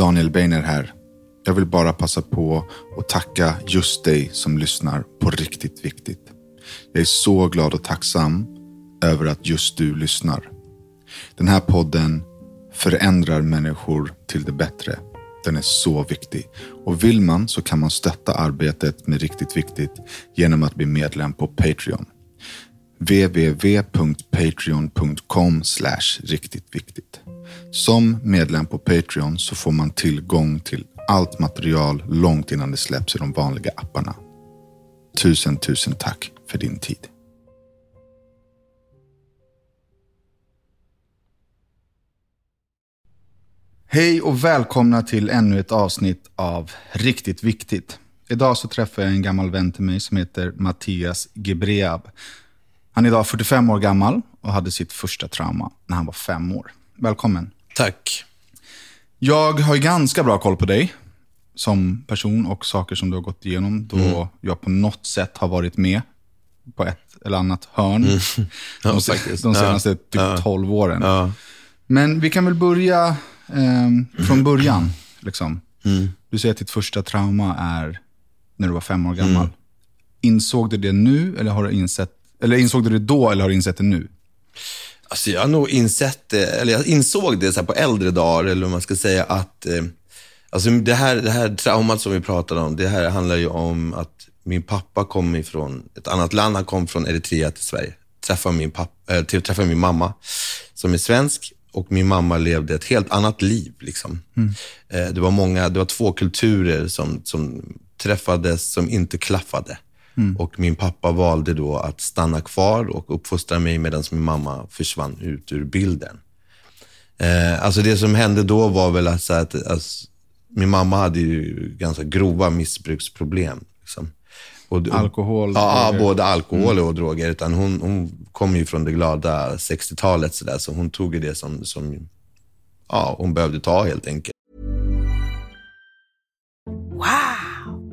Daniel Beiner här. Jag vill bara passa på att tacka just dig som lyssnar på Riktigt Viktigt. Jag är så glad och tacksam över att just du lyssnar. Den här podden förändrar människor till det bättre. Den är så viktig. Och vill man så kan man stötta arbetet med Riktigt Viktigt genom att bli medlem på Patreon www.patreon.com riktigt viktigt. Som medlem på Patreon så får man tillgång till allt material långt innan det släpps i de vanliga apparna. Tusen, tusen tack för din tid. Hej och välkomna till ännu ett avsnitt av Riktigt Viktigt. Idag så träffar jag en gammal vän till mig som heter Mattias Gebreab. Han är idag 45 år gammal och hade sitt första trauma när han var fem år. Välkommen. Tack. Jag har ganska bra koll på dig som person och saker som du har gått igenom då Mm. jag på något sätt har varit med på ett eller annat hörn Mm. Ja, de, de senaste typ Ja. 12 åren. Ja. Men vi kan väl börja ehm, från början. Liksom. Mm. Du säger att ditt första trauma är när du var fem år gammal. Mm. Insåg du det nu eller har du insett, eller insåg du det då eller har du insett det nu? Alltså jag har nog insett det, eller jag insåg det så på äldre dagar, eller om man ska säga att, eh, alltså det här, det här traumat som vi pratar om, det här handlar ju om att min pappa kom ifrån ett annat land, han kom från Eritrea till Sverige. Träffade min, pappa, äh, till, träffade min mamma som är svensk och min mamma levde ett helt annat liv. Liksom. Eh, det var många, det var två kulturer som, som träffades som inte klaffade. Och min pappa valde då att stanna kvar och uppfostra mig medan min mamma försvann ut ur bilden. Eh, alltså det som hände då var väl att, så att alltså, min mamma hade ju ganska grova missbruksproblem. Liksom. Och, Alkohol, Ja, droger. både alkohol och droger. Utan hon, hon kom ju från det glada 60-talet, så, där, så hon tog det som, som ja, hon behövde ta helt enkelt.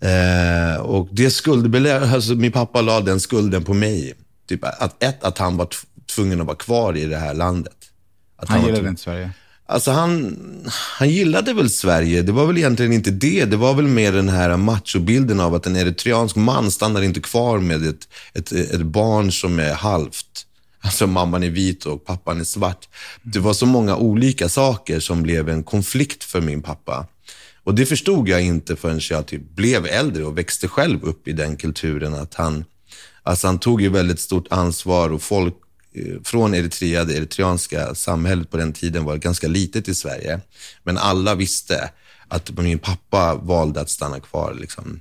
Eh, och det skuldbelä- alltså min pappa la den skulden på mig. Typ att, ett, att han var tv- tvungen att vara kvar i det här landet. Att Han var gillade inte Sverige. Alltså han, han gillade väl Sverige. Det var väl egentligen inte det. Det var väl mer den här machobilden av att en eritreansk man stannar inte kvar med ett, ett, ett barn som är halvt. Alltså mamman är vit och pappan är svart. Det var så många olika saker som blev en konflikt för min pappa. Och det förstod jag inte förrän jag typ blev äldre och växte själv upp i den kulturen. Att han, alltså han tog ju väldigt stort ansvar och folk eh, från Eritrea, det eritreanska samhället på den tiden var ganska litet i Sverige. Men alla visste att min pappa valde att stanna kvar. Liksom.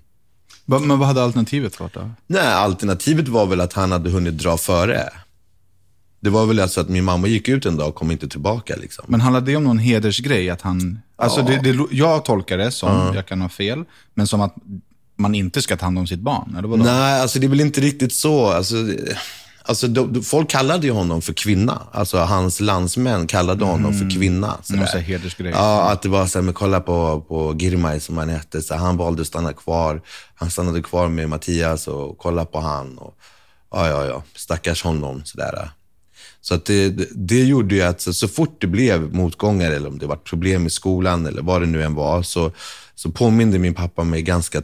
Men vad hade alternativet varit då? Nej, alternativet var väl att han hade hunnit dra före. Det var väl alltså att min mamma gick ut en dag och kom inte tillbaka. Liksom. Men handlade det om någon hedersgrej? Att han, alltså det, det, jag tolkar det som, jag kan ha fel, men som att man inte ska ta hand om sitt barn. Eller vadå? Nej, alltså det är väl inte riktigt så. Alltså, alltså, de, folk kallade ju honom för kvinna. Alltså hans landsmän kallade honom för kvinna. Någon sån hedersgrej. Ja, att det var så här, men kolla på, på Girmay som han hette. Så han valde att stanna kvar. Han stannade kvar med Mattias och kolla på han. Och, ja, ja, ja, stackars honom. Sådär. Så att det, det, gjorde ju att så, så fort det blev motgångar eller om det var problem i skolan eller vad det nu än var, så, så påminde min pappa mig ganska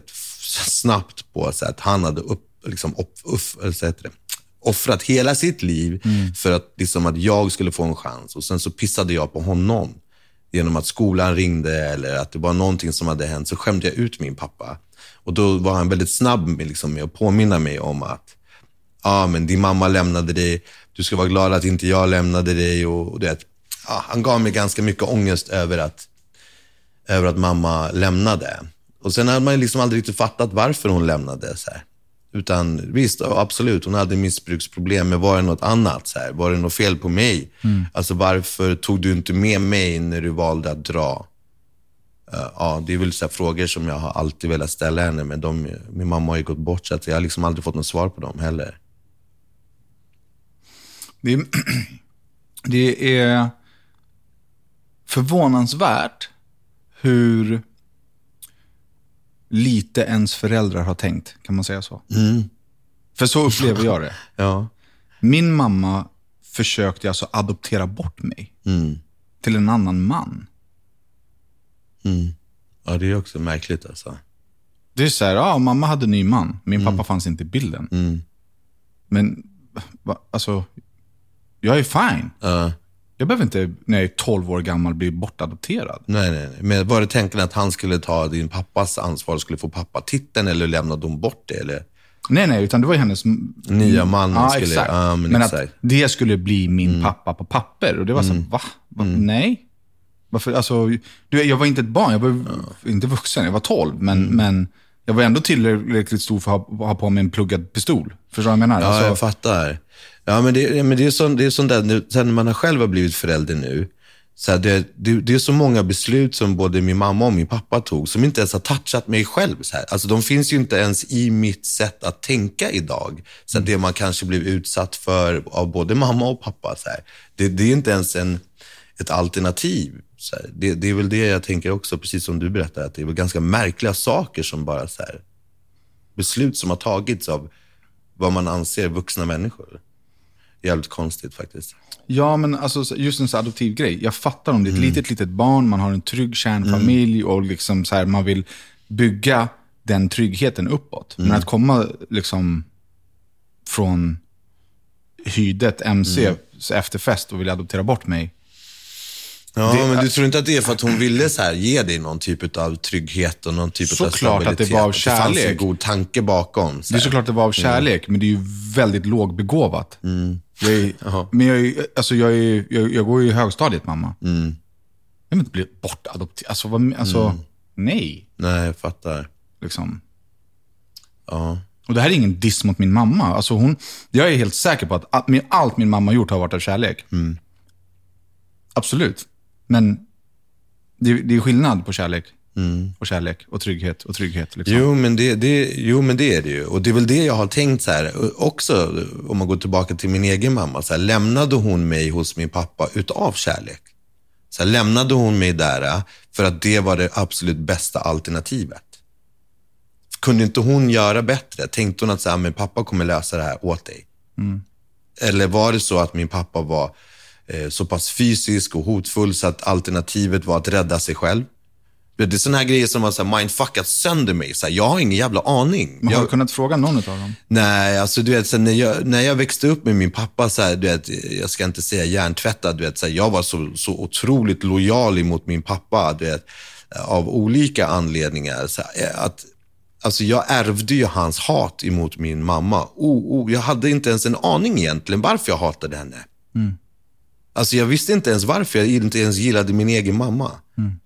snabbt på så att han hade upp, liksom, upp, upp, eller så heter det, offrat hela sitt liv för att, liksom, att jag skulle få en chans. Och sen så pissade jag på honom genom att skolan ringde eller att det var någonting som hade hänt, så skämde jag ut min pappa. Och då var han väldigt snabb med, liksom, med att påminna mig om att ja, men din mamma lämnade dig, du ska vara glad att inte jag lämnade dig. Och, och det, ja, han gav mig ganska mycket ångest över att, över att mamma lämnade. Och sen hade man liksom aldrig riktigt fattat varför hon lämnade. Så här. Utan visst, absolut, hon hade missbruksproblem, men var det något annat? Så här? Var det något fel på mig? Alltså varför tog du inte med mig när du valde att dra? Eh, ja, det är väl så här frågor som jag har alltid velat ställa henne, men de, min mamma har ju gått bort, så jag har liksom aldrig fått något svar på dem heller. Det är, det är förvånansvärt hur lite ens föräldrar har tänkt. Kan man säga så? För så upplever jag det. Ja. Min mamma försökte alltså adoptera bort mig till en annan man. ja, det är också märkligt alltså. Det är så här, ja, mamma hade en ny man. Min pappa fanns inte i bilden. Men, va, alltså, jag är fine. Ja. Jag behöver inte, när jag är 12 år gammal, bli bortadopterad. Nej, nej, nej. Men var det tanken att han skulle ta din pappas ansvar och skulle få pappatiteln eller lämnade de bort det? Eller? Nej, nej, utan det var ju hennes... Nya man Ja, skulle- exakt. ja, men men exakt. Mm. att det skulle bli min pappa på papper. Och det var så här, va? va? Nej. Varför? Alltså, du, jag var inte ett barn, jag var inte vuxen, jag var 12. Men, Mm. men jag var ändå tillräckligt stor för att ha, ha på mig en pluggad pistol. Förstår du vad jag menar? Ja, Alltså, jag fattar. Ja, men det, men det är sånt, det är sånt där, nu, sen när man själv har blivit förälder nu, så här, det, det, det är så många beslut som både min mamma och min pappa tog, som inte ens har touchat mig själv. Så här. Alltså, de finns ju inte ens i mitt sätt att tänka idag. Så här, Det man kanske blev utsatt för av både mamma och pappa, så här. Det, det är inte ens en, ett alternativ. Här. Det, det är väl det jag tänker också, precis som du berättade, att det är väl ganska märkliga saker som bara så här, beslut som har tagits av vad man anser vuxna människor. Jävligt konstigt faktiskt. Ja, men alltså, så- just en sån adoptiv grej. Jag fattar om det Mm. är ett litet, litet barn, man har en trygg kärnfamilj och liksom så här, man vill bygga den tryggheten uppåt. Mm. Men att komma liksom från Hydet, MC, Mm. efterfest och vilja adoptera bort mig. Ja, Det- men du tror inte att det är för att hon ville så här, ge dig någon typ av trygghet och någon typ av Såklart att det stabilitet? var av Att det fanns en kärlek. god tanke bakom. Det är såklart det var av kärlek, men det är ju väldigt lågbegåvat. Mm. Jag är, men jag, är, alltså jag, är, jag, jag går ju i högstadiet, mamma. Mm. Jag vill inte bli bortadopterad. Alltså, vad, alltså nej. Nej, jag fattar. Liksom. Ja. Och det här är ingen diss mot min mamma. Alltså hon, jag är helt säker på att allt min, mamma gjort har varit av kärlek. Absolut. Men det, det är skillnad på kärlek och kärlek och trygghet och trygghet. Liksom. Jo men det, det, jo, men det är det ju. Och det är väl det jag har tänkt så här, också om man går tillbaka till min egen mamma. Så här, lämnade hon mig hos min pappa utav kärlek? Så här, lämnade hon mig där äh, för att det var det absolut bästa alternativet? Kunde inte hon göra bättre? Tänkte hon att så här, men pappa kommer lösa det här åt dig? Eller var det så att min pappa var eh, så pass fysisk och hotfull så att alternativet var att rädda sig själv? Det är sådana här grejer som har så här mindfuckat sönder mig. Så här, jag har ingen jävla aning. Men har jag, du kunnat fråga någon av dem? Nej, alltså du vet, så när, jag, när jag växte upp med min pappa, så här, du vet, jag ska inte säga hjärntvättad, du vet, så här, jag var så, så otroligt lojal emot min pappa, du vet, av olika anledningar. Så här, att, alltså jag ärvde ju hans hat emot min mamma. Oh, oh, jag hade inte ens en aning egentligen varför jag hatade henne. Alltså jag visste inte ens varför jag inte ens gillade min egen mamma.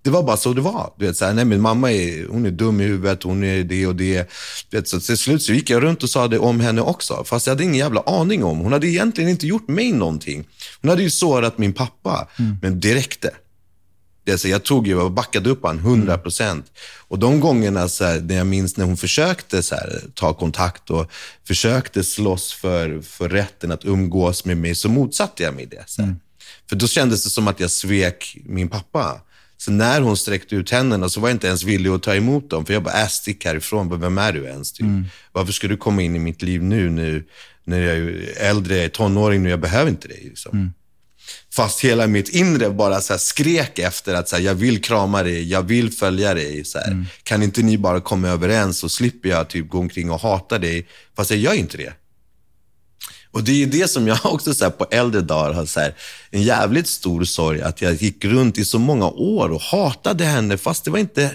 Det var bara så det var. Du vet, så här, nej, min mamma är, hon är dum i huvudet, hon är det och det. Du vet, så till slut så gick jag runt och sa det om henne också. Fast jag hade ingen jävla aning om. Hon hade egentligen inte gjort mig någonting. Hon hade ju sårat min pappa, men det räckte. Det är så jag tog ju och backade upp han 100 procent. Och de gångerna så här, när jag minns när hon försökte så här, ta kontakt och försökte slåss för, för rätten att umgås med mig, så motsatte jag mig det. Så här. För då kändes det som att jag svek min pappa. Så när hon sträckte ut händerna så var jag inte ens villig att ta emot dem. För jag bara, äh, stick härifrån. Vem är du ens? Typ. Varför ska du komma in i mitt liv nu, nu när jag är äldre, jag är tonåring nu, jag behöver inte dig. Liksom. Fast hela mitt inre bara så skrek efter att så här, jag vill krama dig, jag vill följa dig. Så här. Kan inte ni bara komma överens så slipper jag typ gå omkring och hata dig. Fast jag gör inte det. Och det är det som jag också så här, på äldre dagar har så här, en jävligt stor sorg. Att jag gick runt i så många år och hatade henne fast det var inte,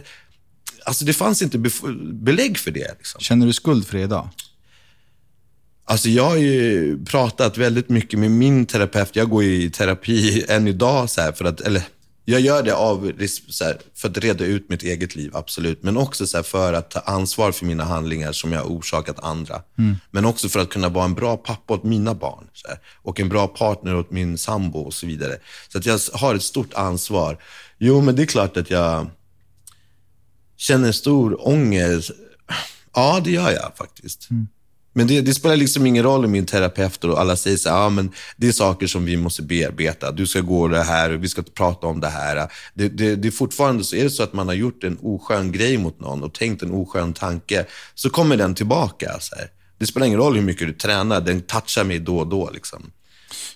alltså det fanns inte belägg för det. Liksom. Känner du skuld för det idag? Alltså jag har ju pratat väldigt mycket med min terapeut. Jag går i terapi än idag, så här, för att, eller Jag gör det av, här, för att reda ut mitt eget liv, absolut. Men också så här, för att ta ansvar för mina handlingar som jag har orsakat andra. Men också för att kunna vara en bra pappa åt mina barn. Här, och en bra partner åt min sambo och så vidare. Så att jag har ett stort ansvar. Jo, men det är klart att jag känner stor ångest. Ja, det gör jag faktiskt. Men det, det spelar liksom ingen roll i min terapeut och alla säger så här, ja, men det är saker som vi måste bearbeta. Du ska gå det här och vi ska prata om det här. Det, det, det är fortfarande så, är det så att man har gjort en oskön grej mot någon och tänkt en oskön tanke, så kommer den tillbaka. Så här. Det spelar ingen roll hur mycket du tränar, den touchar mig då och då. Liksom.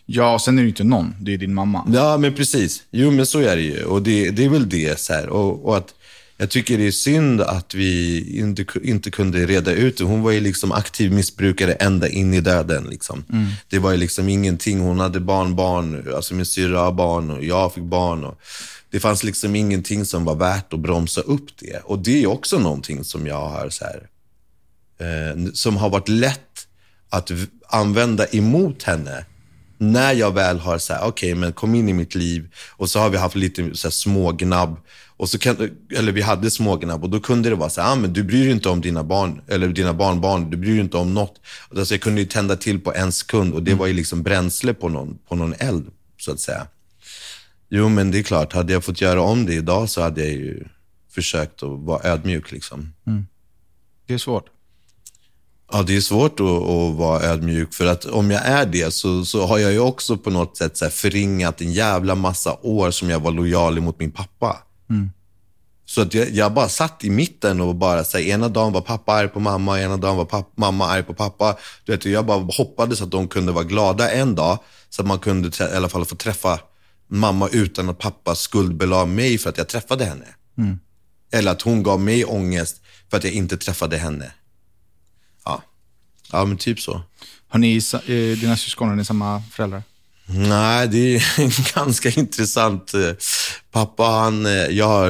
Ja, och sen är det ju inte någon. Det är din mamma. Ja, men precis. Jo, men så är det ju. Och det, det är väl det. Så här. Och, och att jag tycker det är synd att vi inte, inte kunde reda ut det. Hon var ju liksom aktiv missbrukare ända in i döden. Liksom. Det var ju liksom ingenting. Hon hade barnbarn, alltså min syrra har barn och jag fick barn. Och det fanns liksom ingenting som var värt att bromsa upp det. Och det är också någonting som jag har så här, eh, som har varit lätt att använda emot henne när jag väl har så här, okej, men kom in i mitt liv och så har vi haft lite så här, smågnabb. Och så kan, eller vi hade smågnabb och då kunde det vara så här, ah, men du bryr dig inte om dina barn, eller dina barnbarn, du bryr dig inte om något. Alltså, jag kunde ju tända till på en sekund och det var ju liksom bränsle på någon, på någon eld, så att säga. Jo, men det är klart, hade jag fått göra om det idag så hade jag ju försökt att vara ödmjuk. Liksom. Det är svårt. Ja, det är svårt att, att vara ödmjuk för att om jag är det så, så har jag ju också på något sätt så förringat en jävla massa år som jag var lojal mot min pappa. Så att jag, jag bara satt i mitten och bara så här, ena dagen var pappa arg på mamma, ena dagen var papp, mamma arg på pappa. Du vet, jag bara hoppades att de kunde vara glada en dag så att man kunde i alla fall få träffa mamma utan att pappa skuldbelade mig för att jag träffade henne. Eller att hon gav mig ångest för att jag inte träffade henne. Ja, men typ så. Har ni, eh, dina syskon, har ni samma föräldrar? Nej, det är ganska intressant. Eh, Pappa, han, eh, jag har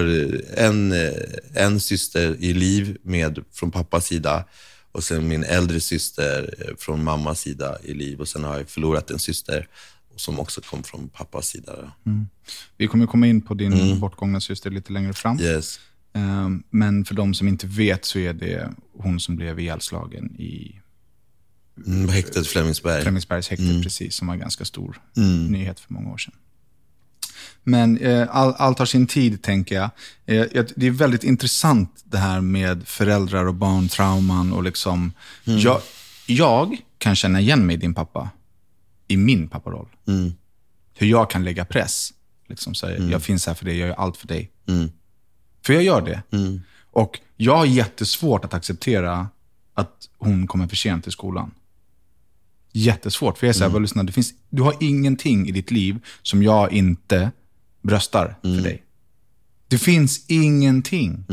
en, eh, en syster i liv med från pappas sida och sen min äldre syster från mammas sida i liv och sen har jag förlorat en syster som också kom från pappas sida. Vi kommer komma in på din bortgångna syster lite längre fram. Yes. Eh, Men för de som inte vet så är det hon som blev ihjälslagen i Mm, häktet Flemingsberg. Flemingsbergs häkte, precis, som var en ganska stor nyhet för många år sedan. Men eh, all, allt har sin tid, tänker jag. Eh, det är väldigt intressant det här med föräldrar och barntrauman. Och liksom, jag, jag kan känna igen mig i din pappa, i min papparoll. Hur jag kan lägga press. Liksom, så här, Jag finns här för dig, jag gör allt för dig. För jag gör det. Och jag har jättesvårt att acceptera att hon kommer för sent till skolan. Jättesvårt. För jag här, bara, lyssna, det finns, du har ingenting i ditt liv som jag inte bröstar för dig. Det finns ingenting.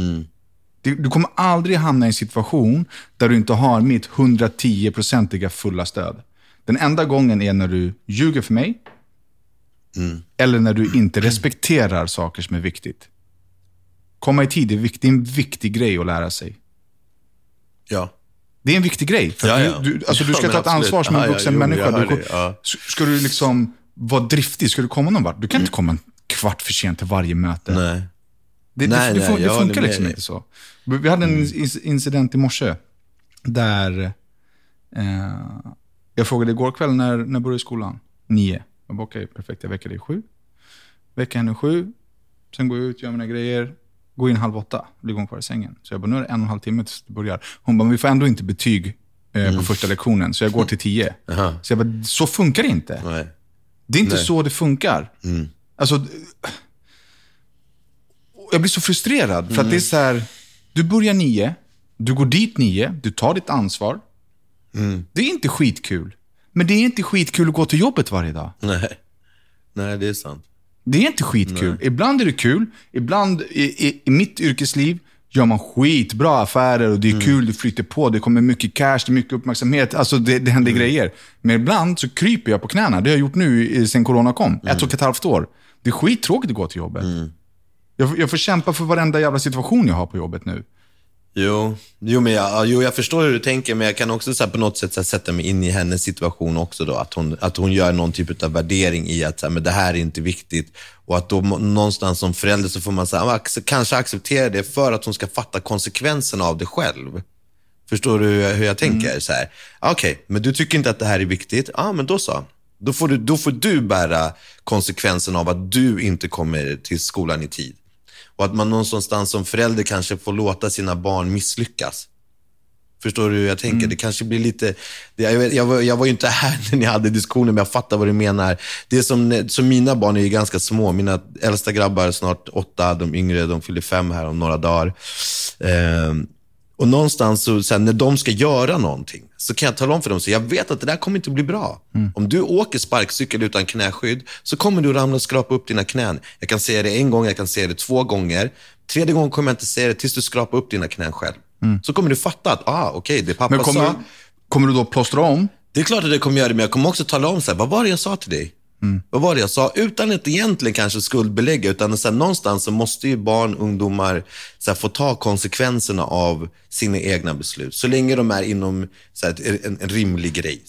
Du, du kommer aldrig hamna i en situation där du inte har mitt 110-procentiga fulla stöd. Den enda gången är när du ljuger för mig, eller när du inte respekterar saker som är viktigt. Komma i tid är vikt- är en viktig grej att lära sig. Ja. Det är en viktig grej. För Ja, ja. Du, alltså, du Ja, ska men ta ett absolut. ansvar som en Ja, ja, vuxen jo, människa. Du, ja. Ska du liksom vara driftig, ska du komma någon vart, du kan inte komma en kvart för sent till varje möte. Nej. Det, Nej, det, det, nej, det funkar med liksom dig. inte så. Vi hade en inc- incident i morse där eh, jag frågade igår kväll när, när börjar skolan? Nio. Jag bara, okej, perfekt, jag väcker dig sju. Väcker henne sju, sen går jag ut, gör mina grejer, går in halv åtta, blir igång kvar i sängen. Så jag bara, nu är det en och en halv timme tills det börjar. Hon bara, men vi får ändå inte betyg eh, på första lektionen, så jag går till tio. Så jag bara, så funkar det inte. Nej. Det är inte Nej. så det funkar. Alltså, jag blir så frustrerad. För att det är så här, du börjar nio, du går dit nio, du tar ditt ansvar. Det är inte skitkul. Men det är inte skitkul att gå till jobbet varje dag. Nej. Nej, det är sant. Det är inte skitkul. Ibland är det kul. Ibland i, i, i mitt yrkesliv gör man skitbra affärer och det är kul, det flyter på, det kommer mycket cash, det är mycket uppmärksamhet. Alltså det, det händer grejer. Men ibland så kryper jag på knäna. Det har jag gjort nu sen corona kom. Ett och ett halvt år. Det är skittråkigt att gå till jobbet. Jag, får- jag får kämpa för varenda jävla situation jag har på jobbet nu. Jo, jo, men jag, jo, jag förstår hur du tänker, men jag kan också så här, på något sätt här, sätta mig in i hennes situation också. Då, att, hon, att hon gör någon typ av värdering i att så här, men det här är inte viktigt. Och att då någonstans som förälder så får man så här, ac- kanske acceptera det för att hon ska fatta konsekvenserna av det själv. Förstår du hur jag tänker? Så här, Okej, men du tycker inte att det här är viktigt? Ja, men då så. Då får, du, då får du bära konsekvensen av att du inte kommer till skolan i tid. Och att man någonstans som förälder kanske får låta sina barn misslyckas. Förstår du hur jag tänker? Det kanske blir lite... Det, jag, vet- jag, var, jag var ju inte här när ni hade diskussionen, men jag fattar vad du menar. Det som, som mina barn är ju ganska små. Mina äldsta grabbar är snart åtta, de yngre de fyller fem här om några dagar. Ehm, och någonstans så, så här, när de ska göra någonting så kan jag tala om för dem, så jag vet att det där kommer inte bli bra. Om du åker sparkcykel utan knäskydd så kommer du ramla och skrapa upp dina knän. Jag kan säga det en gång, jag kan säga det två gånger. Tredje gången kommer jag inte säga det tills du skrapar upp dina knän själv. Så kommer du fatta att, ah, okej, det pappa Men kommer, sa. kommer du då plåstra om? Det är klart att det kommer göra det, men jag kommer också tala om, så här, vad var det jag sa till dig? Vad var det jag sa? Utan att egentligen kanske skuldbelägga, utan så här, någonstans så måste ju barn, ungdomar så här, få ta konsekvenserna av sina egna beslut. Så länge de är inom så här, en, en rimlig grej.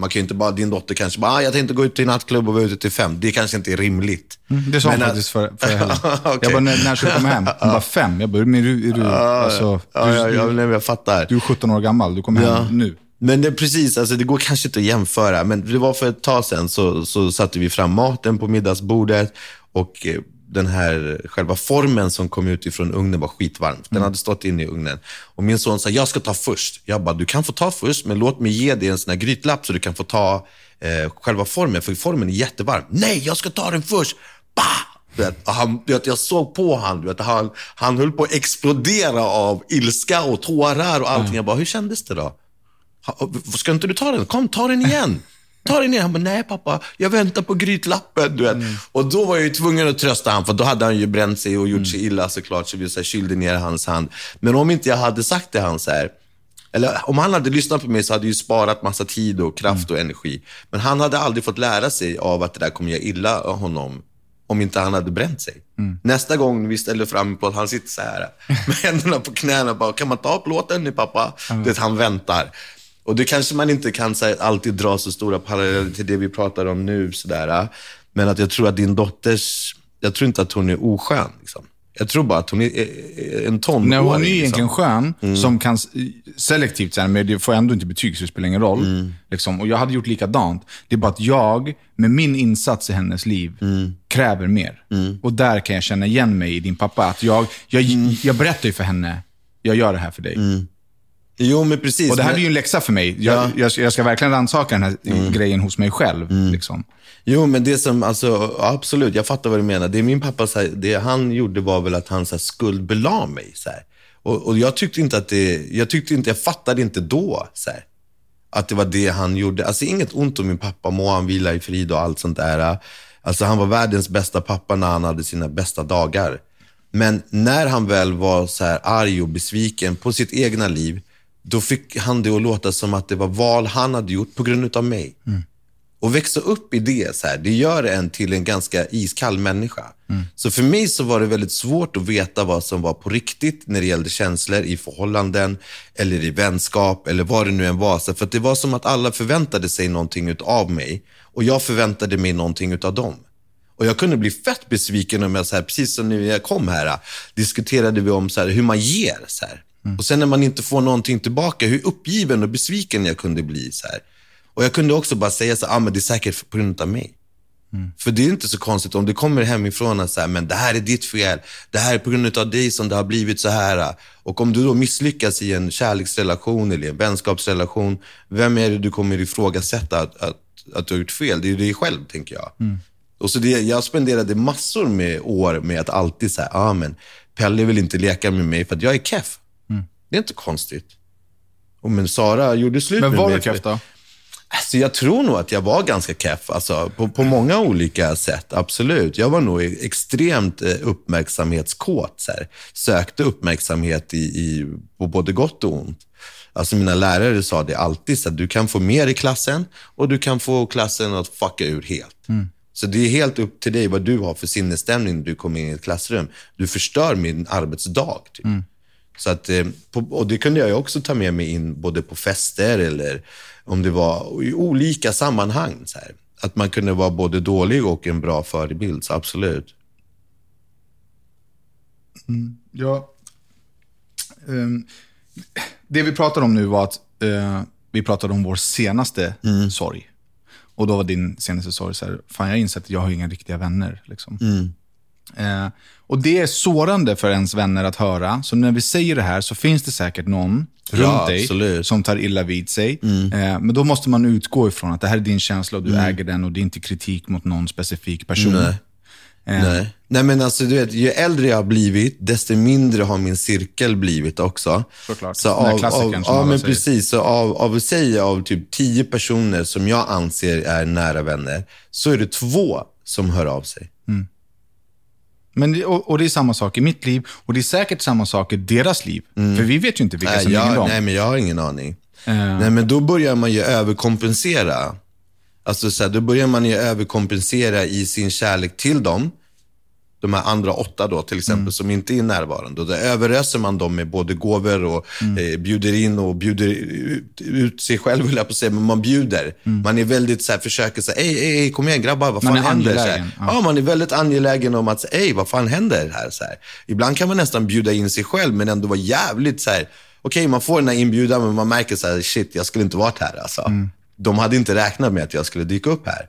Man kan ju inte bara, din dotter kanske bara, ah, jag tänkte gå ut till nattklubb och vara ute till fem. Det kanske inte är rimligt. Det sa hon faktiskt för, för. Okej. Jag bara, när, när ska du komma hem? Hon bara, fem. Jag bara, men är du, är du, alltså, Ja, du, ja, ja, du, nej, jag fattar. du är 17 år gammal, du kommer Ja. hem nu. Men det, precis, alltså, det går kanske inte att jämföra. Men det var för ett tag sedan så, så satte vi fram maten på middagsbordet och eh, den här själva formen som kom ut ifrån ugnen var skitvarm. Den hade stått inne i ugnen. Och min son sa, jag ska ta först. Jag bara, du kan få ta först, men låt mig ge dig en sån här grytlapp så du kan få ta eh, själva formen, för formen är jättevarm. Nej, jag ska ta den först! Bah! Han, vet, jag såg på du vet, han, han höll på att explodera av ilska och tårar och allting. Jag bara, hur kändes det då? Ska inte du ta den? Kom, ta den igen. Ta den igen. Han bara, nej pappa, jag väntar på grytlappen. Du vet. Och då var jag tvungen att trösta honom, för då hade han ju bränt sig och gjort sig illa såklart, så vi så här, kylde ner hans hand. Men om inte jag hade sagt till honom så här, eller om han hade lyssnat på mig så hade jag sparat massa tid och kraft och energi. Men han hade aldrig fått lära sig av att det där kommer göra illa honom om inte han hade bränt sig. Nästa gång vi ställer fram på att han sitter så här med händerna på knäna bara, kan man ta plåten nu pappa? Det han väntar. Och det kanske man inte kan här, alltid dra så stora paralleller till det vi pratar om nu. Så där. Men att jag tror att din dotters, jag tror inte att hon är oskön. Liksom. Jag tror bara att hon är en tonåring. Nej, hon är liksom. egentligen skön, som kan selektivt, men det får ändå inte betyg, så det spelar ingen roll. Liksom. Och jag hade gjort likadant. Det är bara att jag, med min insats i hennes liv, kräver mer. Och där kan jag känna igen mig i din pappa. Att jag, jag, jag berättar ju för henne, jag gör det här för dig. Jo, men precis. Och det här men- blir ju en läxa för mig. Jag, Ja. jag, ska- jag ska verkligen rannsaka den här grejen hos mig själv. Liksom. Jo, men det som, alltså, absolut, jag fattar vad du menar. Det min pappa, så här, det han gjorde var väl att han så här, skuldbelade mig. Så här. Och, och jag tyckte inte att det, jag tyckte inte, jag fattade inte då, så här, att det var det han gjorde. Alltså inget ont om min pappa, må han vila i frid och allt sånt där. Alltså han var världens bästa pappa när han hade sina bästa dagar. Men när han väl var så här arg och besviken på sitt egna liv, då fick han det att låta som att det var val han hade gjort på grund av mig. Och växa upp i det, så här, det gör en till en ganska iskall människa. Så för mig så var det väldigt svårt att veta vad som var på riktigt när det gällde känslor i förhållanden eller i vänskap eller vad det nu än var. Så för det var som att alla förväntade sig någonting av mig och jag förväntade mig någonting av dem. Och jag kunde bli fett besviken om jag, så här, precis som nu när jag kom här, diskuterade vi om så här, hur man ger. Så här. Och sen när man inte får någonting tillbaka, hur uppgiven och besviken jag kunde bli. Så här. Och jag kunde också bara säga så ah, men det är säkert på grund av mig. För det är inte så konstigt om det kommer hemifrån att så här, men det här är ditt fel. Det här är på grund av dig som det har blivit så här. Och om du då misslyckas i en kärleksrelation eller en vänskapsrelation, vem är det du kommer ifrågasätta att, att, att du har gjort fel? Det är dig själv, tänker jag. Och så det, jag spenderade massor med år med att alltid säga, ah, men Pelle vill inte leka med mig för att jag är keff. Det är inte konstigt. Och men Sara gjorde slut Men med var du keff då? Alltså, jag tror nog att jag var ganska keff, alltså, på, på många olika sätt. Absolut. Jag var nog extremt eh, uppmärksamhetskåt. Så här. Sökte uppmärksamhet i, i, på både gott och ont. Alltså, mina lärare sa det alltid, så att du kan få mer i klassen och du kan få klassen att fucka ur helt. Så det är helt upp till dig vad du har för sinnesstämning när du kommer in i ett klassrum. Du förstör min arbetsdag. Typ. Så att, eh, och det kunde jag också ta med mig in både på fester eller om det var i olika sammanhang. Så här. Att man kunde vara både dålig och en bra förebild, så absolut. Ja. Ehm, det vi pratade om nu var att eh, vi pratade om vår senaste sorg. Och då var din senaste sorg så här, fan jag har insett att jag har inga riktiga vänner. Liksom. Eh, och det är sårande för ens vänner att höra. Så när vi säger det här så finns det säkert någon Ja, runt dig absolut. som tar illa vid sig. Eh, men då måste man utgå ifrån att det här är din känsla och du äger den och det är inte kritik mot någon specifik person. Nej. Eh, Nej. Nej, men alltså du vet, ju äldre jag har blivit, desto mindre har min cirkel blivit också. Såklart. Så Den av, klassikern av, som ja, men säger. precis. Så av, av säga av typ tio personer som jag anser är nära vänner, så är det två som hör av sig. Men det, och, och det är samma sak i mitt liv och det är säkert samma sak i deras liv. För vi vet ju inte vilka Nej, som ringer jag, dem. nej, men jag har ingen aning. Eh. Nej, men då börjar man ju överkompensera. Alltså, så här, då börjar man ju överkompensera i sin kärlek till dem. De här andra åtta då till exempel, Mm. som inte är närvarande. Och då överöser man dem med både gåvor och Mm. eh, bjuder in och bjuder ut, ut sig själv, vill jag på säga, men man bjuder. Man är väldigt så här, försöker säga, ej, ej, ej, kom igen grabbar, vad Mm. Man fan är händer? Ja. Ja, man är väldigt angelägen om att, ej, vad fan händer här? Så här. Ibland kan man nästan bjuda in sig själv, men ändå vara jävligt så här. okej, man får den här inbjudan, men man märker så här, shit, jag skulle inte varit här alltså. Mm. De hade inte räknat med att jag skulle dyka upp här.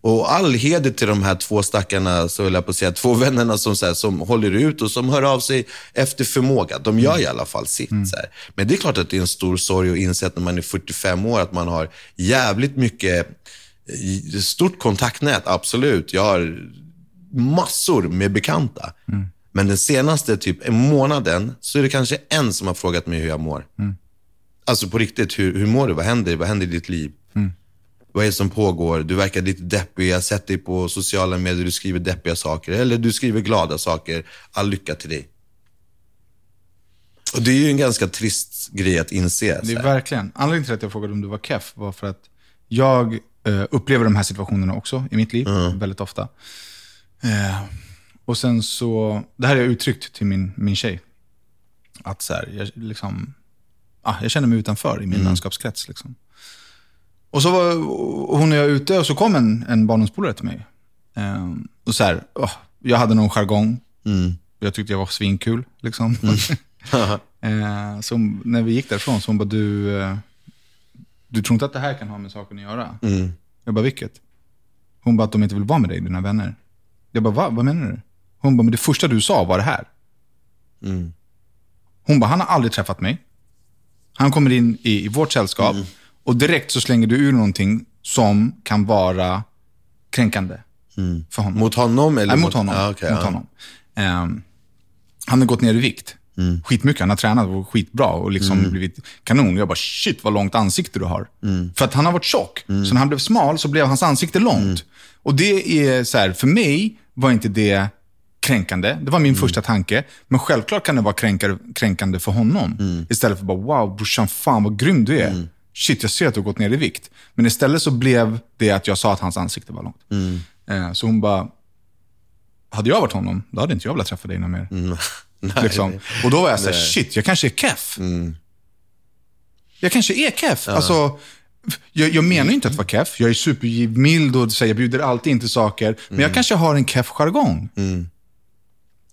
Och all heder till de här två stackarna, så vill jag på att säga, två vännerna som, så här, som håller ut och som hör av sig efter förmåga. De gör i alla fall sitt. Så här. Men det är klart att det är en stor sorg att inse att när man är 45 år, att man har jävligt mycket, eh, stort kontaktnät, absolut. Jag har massor med bekanta. Men den senaste typ månaden så är det kanske en som har frågat mig hur jag mår. Alltså på riktigt, hur, hur mår du? Vad händer? Vad händer i ditt liv? Vad är det som pågår? Du verkar lite deppig. Jag har sett dig på sociala medier. Du skriver deppiga saker. Eller du skriver glada saker. All lycka till dig. Och det är ju en ganska trist grej att inse. Det är verkligen. Anledningen till att jag frågade om du var keff var för att jag eh, upplever de här situationerna också i mitt liv, väldigt ofta. Eh, och sen så, det här har jag uttryckt till min, min tjej. Att så här, jag, liksom, ah, jag känner mig utanför i min vänskapskrets. Liksom. Och så var hon och jag ute och så kom en, en barndomspolare till mig. Eh, och så här, åh, jag hade någon jargong. Jag tyckte jag var svinkul. Liksom. Eh, så hon- när vi gick därifrån så hon bara, du, eh, du tror inte att det här kan ha med saken att göra? Jag bara, vilket? Hon bara, att de inte vill vara med dig, dina vänner. Jag bara, Va? vad menar du? Hon bara, men det första du sa var det här. Hon bara, han har aldrig träffat mig. Han kommer in i, i vårt sällskap och direkt så slänger du ur någonting som kan vara kränkande för honom. Mot honom? Eller Nej, mot honom. Ja, okej, mot ja. honom. Ehm, han har gått ner i vikt. Mm. Skitmycket. Han har tränat och varit skitbra och liksom blivit kanon. Jag bara, shit vad långt ansikte du har. Mm. För att han har varit tjock. Så när han blev smal så blev hans ansikte långt. Mm. Och det är så här, för mig var inte det kränkande. Det var min Mm. första tanke. Men självklart kan det vara kränkande för honom. Mm. Istället för bara, wow brorsan, fan vad grym du är. Shit, jag ser att du har gått ner i vikt. Men istället så blev det att jag sa att hans ansikte var långt. Mm. Eh, Så hon bara, hade jag varit honom, då hade inte jag velat träffa dig någon mer. Nej, liksom. Och då var jag så här, shit, jag kanske är keff. Jag kanske är keff. Alltså, jag, jag menar ju inte att vara keff. Jag är supergivmild och säger, jag bjuder alltid in till saker. Men jag kanske har en keff jargong.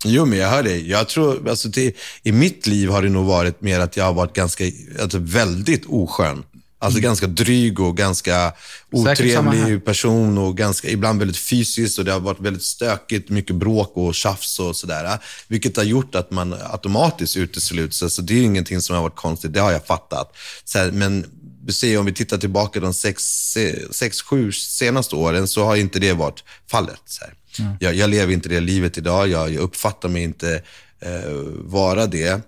Jo, men jag hör dig. Jag tror, alltså, det, I mitt liv har det nog varit mer att jag har varit ganska, alltså, väldigt oskön. Alltså ganska dryg och ganska otrevlig person och ganska, ibland väldigt fysiskt och det har varit väldigt stökigt, mycket bråk och tjafs och sådär. Vilket har gjort att man automatiskt utesluts. Alltså, det är ingenting som har varit konstigt, det har jag fattat. Så här, men du ser, om vi tittar tillbaka de sex, sex, sju senaste åren så har inte det varit fallet. Så här. Jag, jag lever inte det livet idag, jag, jag uppfattar mig inte eh, vara det.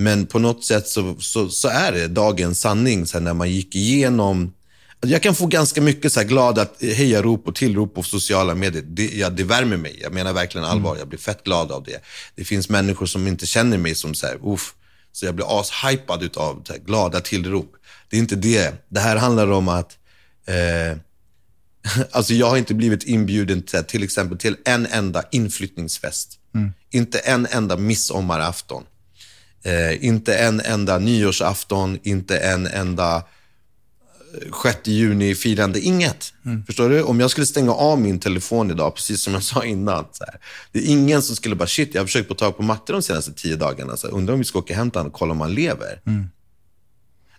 Men på något sätt så, så, så är det dagens sanning, så när man gick igenom jag kan få ganska mycket så här glada hejarop och tillrop på sociala medier. Det, ja, det värmer mig. Jag menar verkligen allvar. Jag blir fett glad av det. Det finns människor som inte känner mig som så här, uff. Så jag blir ashypad utav här, glada tillrop. Det är inte det. Det här handlar om att eh, Alltså jag har inte blivit inbjuden till, till exempel till en enda inflyttningsfest. Inte en enda midsommarafton. Eh, inte en enda nyårsafton, inte en enda 6 juni-firande, inget. Förstår du? Om jag skulle stänga av min telefon idag, precis som jag sa innan. Så här, det är ingen som skulle bara, shit, jag har försökt få tag på matte de senaste tio dagarna. Så undrar om vi ska åka och hämta honom och kolla om han lever.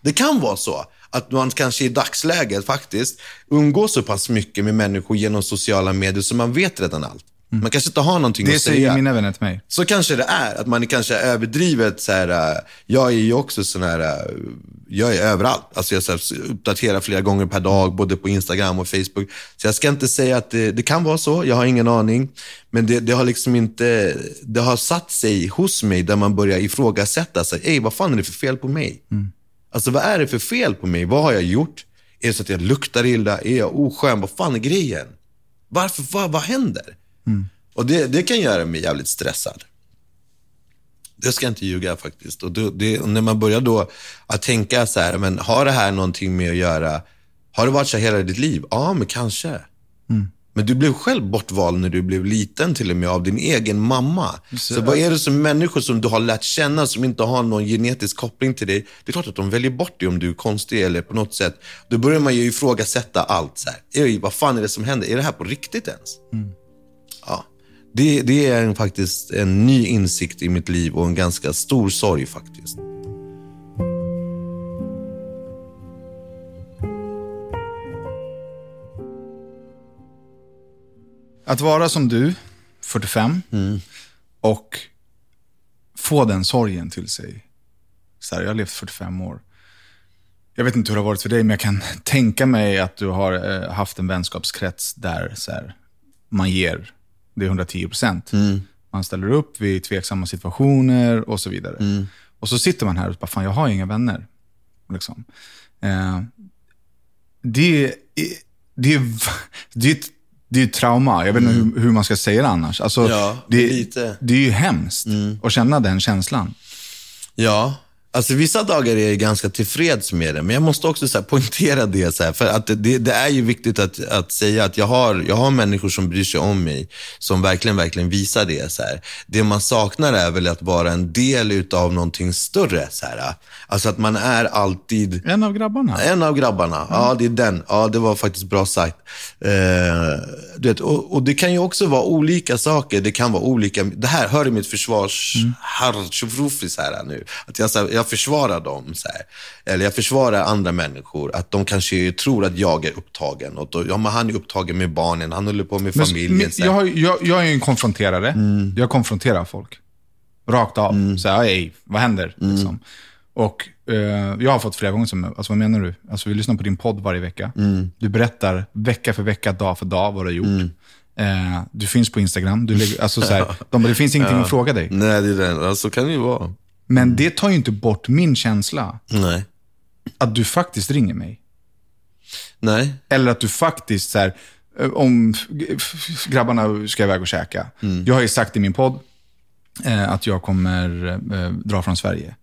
Det kan vara så att man kanske i dagsläget faktiskt umgås så pass mycket med människor genom sociala medier så man vet redan allt. Man kanske inte har någonting Det att säger säga. mina vänner till mig. Så kanske det är, att man är kanske överdrivet så här, äh, jag är ju också sån här, äh, jag är överallt. Alltså jag så här, uppdaterar flera gånger per dag, både på Instagram och Facebook. Så jag ska inte säga att det, det kan vara så, jag har ingen aning. Men det, det har liksom inte, det har satt sig hos mig där man börjar ifrågasätta sig, Ey, vad fan är det för fel på mig? Alltså vad är det för fel på mig? Vad har jag gjort? Är det så att jag luktar illa? Är jag oskön? Vad fan är grejen? Varför, vad, vad händer? Och det, det kan göra mig jävligt stressad. Det ska jag inte ljuga faktiskt. Och det, och när man börjar då att tänka så här, men har det här någonting med att göra, har det varit så här hela ditt liv? Ja, men kanske. Men du blev själv bortvald när du blev liten till och med av din egen mamma. Så, vad är det som människor som du har lärt känna som inte har någon genetisk koppling till dig? Det är klart att de väljer bort dig om du är konstig eller på något sätt. Då börjar man ju ifrågasätta allt. Så här. Vad fan är det som händer? Är det här på riktigt ens? Ja. Det, det är en, faktiskt en ny insikt i mitt liv och en ganska stor sorg faktiskt. Att vara som du, 45, och få den sorgen till sig. Så här, jag har levt 45 år. Jag vet inte hur det har varit för dig, men jag kan tänka mig att du har eh, haft en vänskapskrets där så här, man ger det är 110 procent. Man ställer upp vid tveksamma situationer och så vidare. Och så sitter man här och bara, fan jag har inga vänner. Liksom. Eh, det, är, det, är, det, är, det är trauma. Jag vet inte hur, hur man ska säga det annars. Alltså, Ja, det, lite. det är ju hemskt att känna den känslan. Ja, alltså vissa dagar är jag ganska tillfreds med det, men jag måste också så poängtera det. Så här, för att det, det är ju viktigt att, att säga att jag har, jag har människor som bryr sig om mig, som verkligen, verkligen visar det. Så här. Det man saknar är väl att vara en del av någonting större. Så här. Alltså att man är alltid En av grabbarna. en av grabbarna, ja det är den. Ja, det var faktiskt bra sagt. Eh, du vet, och, och det kan ju också vara olika saker. Det kan vara olika, det här hör i mitt försvars, mm. här nu. Att jag, så här, jag försvarar dem, så här. eller jag försvarar andra människor. Att de kanske tror att jag är upptagen. Och då, ja, men han är upptagen med barnen, han håller på med familjen. men så jag, jag, jag är ju en konfronterare. Mm. Jag konfronterar folk. Rakt av. Så här, "Ey, vad händer? Mm. Liksom. Och eh, jag har fått flera gånger som, alltså vad menar du? Alltså vi lyssnar på din podd varje vecka. Mm. Du berättar vecka för vecka, dag för dag vad du har gjort. Eh, du finns på Instagram. Du lägger, alltså, så här, de, det finns ingenting att fråga dig. Nej, det är. Ja, så kan det ju vara. Men det tar ju inte bort min känsla Nej. att du faktiskt ringer mig. Nej. Eller att du faktiskt, så här, eh, om grabbarna ska iväg och käka. Jag har ju sagt i min podd eh, att jag kommer eh, dra från Sverige.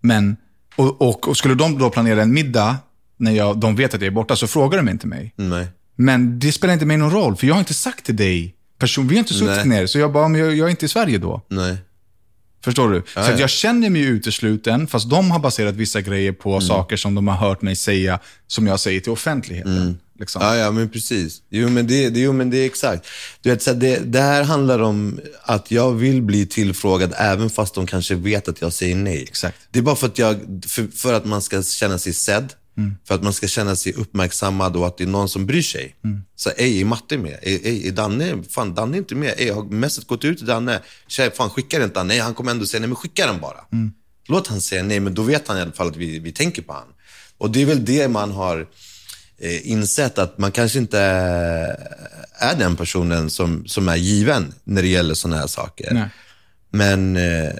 Men, och, och, och skulle de då planera en middag när jag, de vet att jag är borta, så frågar de inte mig. Nej. Men det spelar inte mig någon roll, för jag har inte sagt till dig, person, vi har inte suttit Nej. ner, så jag bara, men jag, jag är inte i Sverige då. Nej. Förstår du? så ja. att jag känner mig utesluten, fast de har baserat vissa grejer på Mm. saker som de har hört mig säga, som jag säger till offentligheten. Liksom. Mm. Ja, ja, men precis. Jo, men det, det, jo, men det är exakt. Du vet, så det, det här handlar om att jag vill bli tillfrågad även fast de kanske vet att jag säger nej. Exakt. Det är bara för att, jag, för, för att man ska känna sig sedd, för att man ska känna sig uppmärksammad och att det är någon som bryr sig. Så ej, är Matte med? Ej, ej, är Danne? Fan, Danne är inte med. Ej, har message gått ut till Danne? Tjej, fan skicka inte han. Nej, han kommer ändå säga nej, men skicka den bara. Låt han säga nej, men då vet han i alla fall att vi, vi tänker på han. Och det är väl det man har eh, insett att man kanske inte är den personen som, som är given när det gäller sådana här saker. Nej. Men, eh,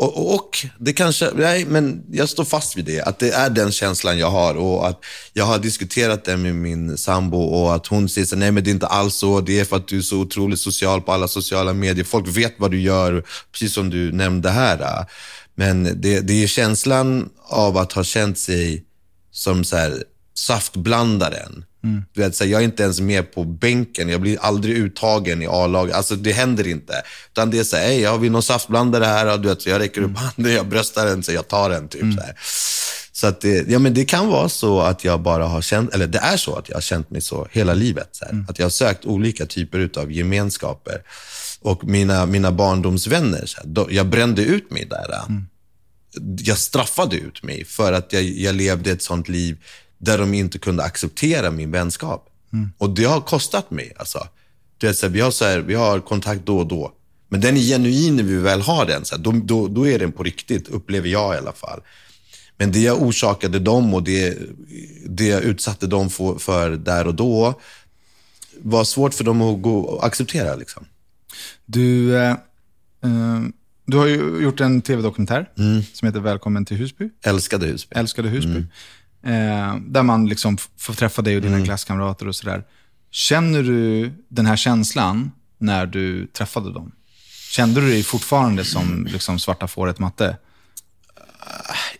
och, och, och det kanske, nej, men jag står fast vid det. Att det är den känslan jag har och att jag har diskuterat det med min sambo och att hon säger så, nej men det är inte alls så. Det är för att du är så otroligt social på alla sociala medier. Folk vet vad du gör, precis som du nämnde här. Men det, det är känslan av att ha känt sig som så här, saftblandaren du vet, så jag är inte ens med på bänken, jag blir aldrig uttagen i A-laget. Alltså det händer inte. Utan det är så här, har vi någon saftblandare här? Och du vet, så jag räcker upp handen, jag bröstar den, så jag tar den. Typ, så här. Så att det, ja, men det kan vara så att jag bara har känt, eller det är så att jag har känt mig så hela livet. Så här. Att jag har sökt olika typer av gemenskaper. Och mina, mina barndomsvänner, så här, jag brände ut mig där. Jag straffade ut mig för att jag, jag levde ett sånt liv där de inte kunde acceptera min vänskap. Och det har kostat mig. Alltså. Du vet, så här, vi, har så här, vi har kontakt då och då. Men den är genuin när vi väl har den. Så här, då, då, då är den på riktigt, upplever jag i alla fall. Men det jag orsakade dem och det, det jag utsatte dem för, för där och då var svårt för dem att gå acceptera. Liksom. Du, eh, eh, du har ju gjort en tv-dokumentär som heter Välkommen till Husby. Älskade Husby. Älskade Husby. Eh, där man liksom får träffa dig och dina klasskamrater och sådär. Känner du den här känslan när du träffade dem? Kände du dig fortfarande som liksom, svarta fåret matte?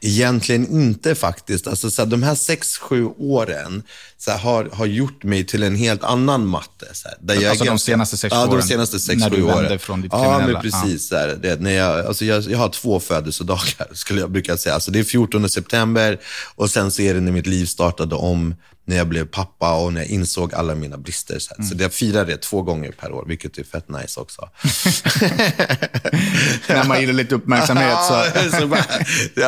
Egentligen inte faktiskt. Alltså, så här, de här sex, sju åren så här, har, har gjort mig till en helt annan matte. Så här, där jag är Alltså de ganska- senaste sex, ja, åren, de senaste sex, när sju du åren. vände från ditt Ja, kriminella. men precis. Så här, det, när jag, alltså, jag, jag har två födelsedagar, skulle jag brukar säga. Alltså, det är 14 september och sen så är det när mitt liv startade om, när jag blev pappa och när jag insåg alla mina brister. Så, här. så Mm. jag firar det två gånger per år, vilket är fett nice också. när man gillar lite uppmärksamhet så... Så bara,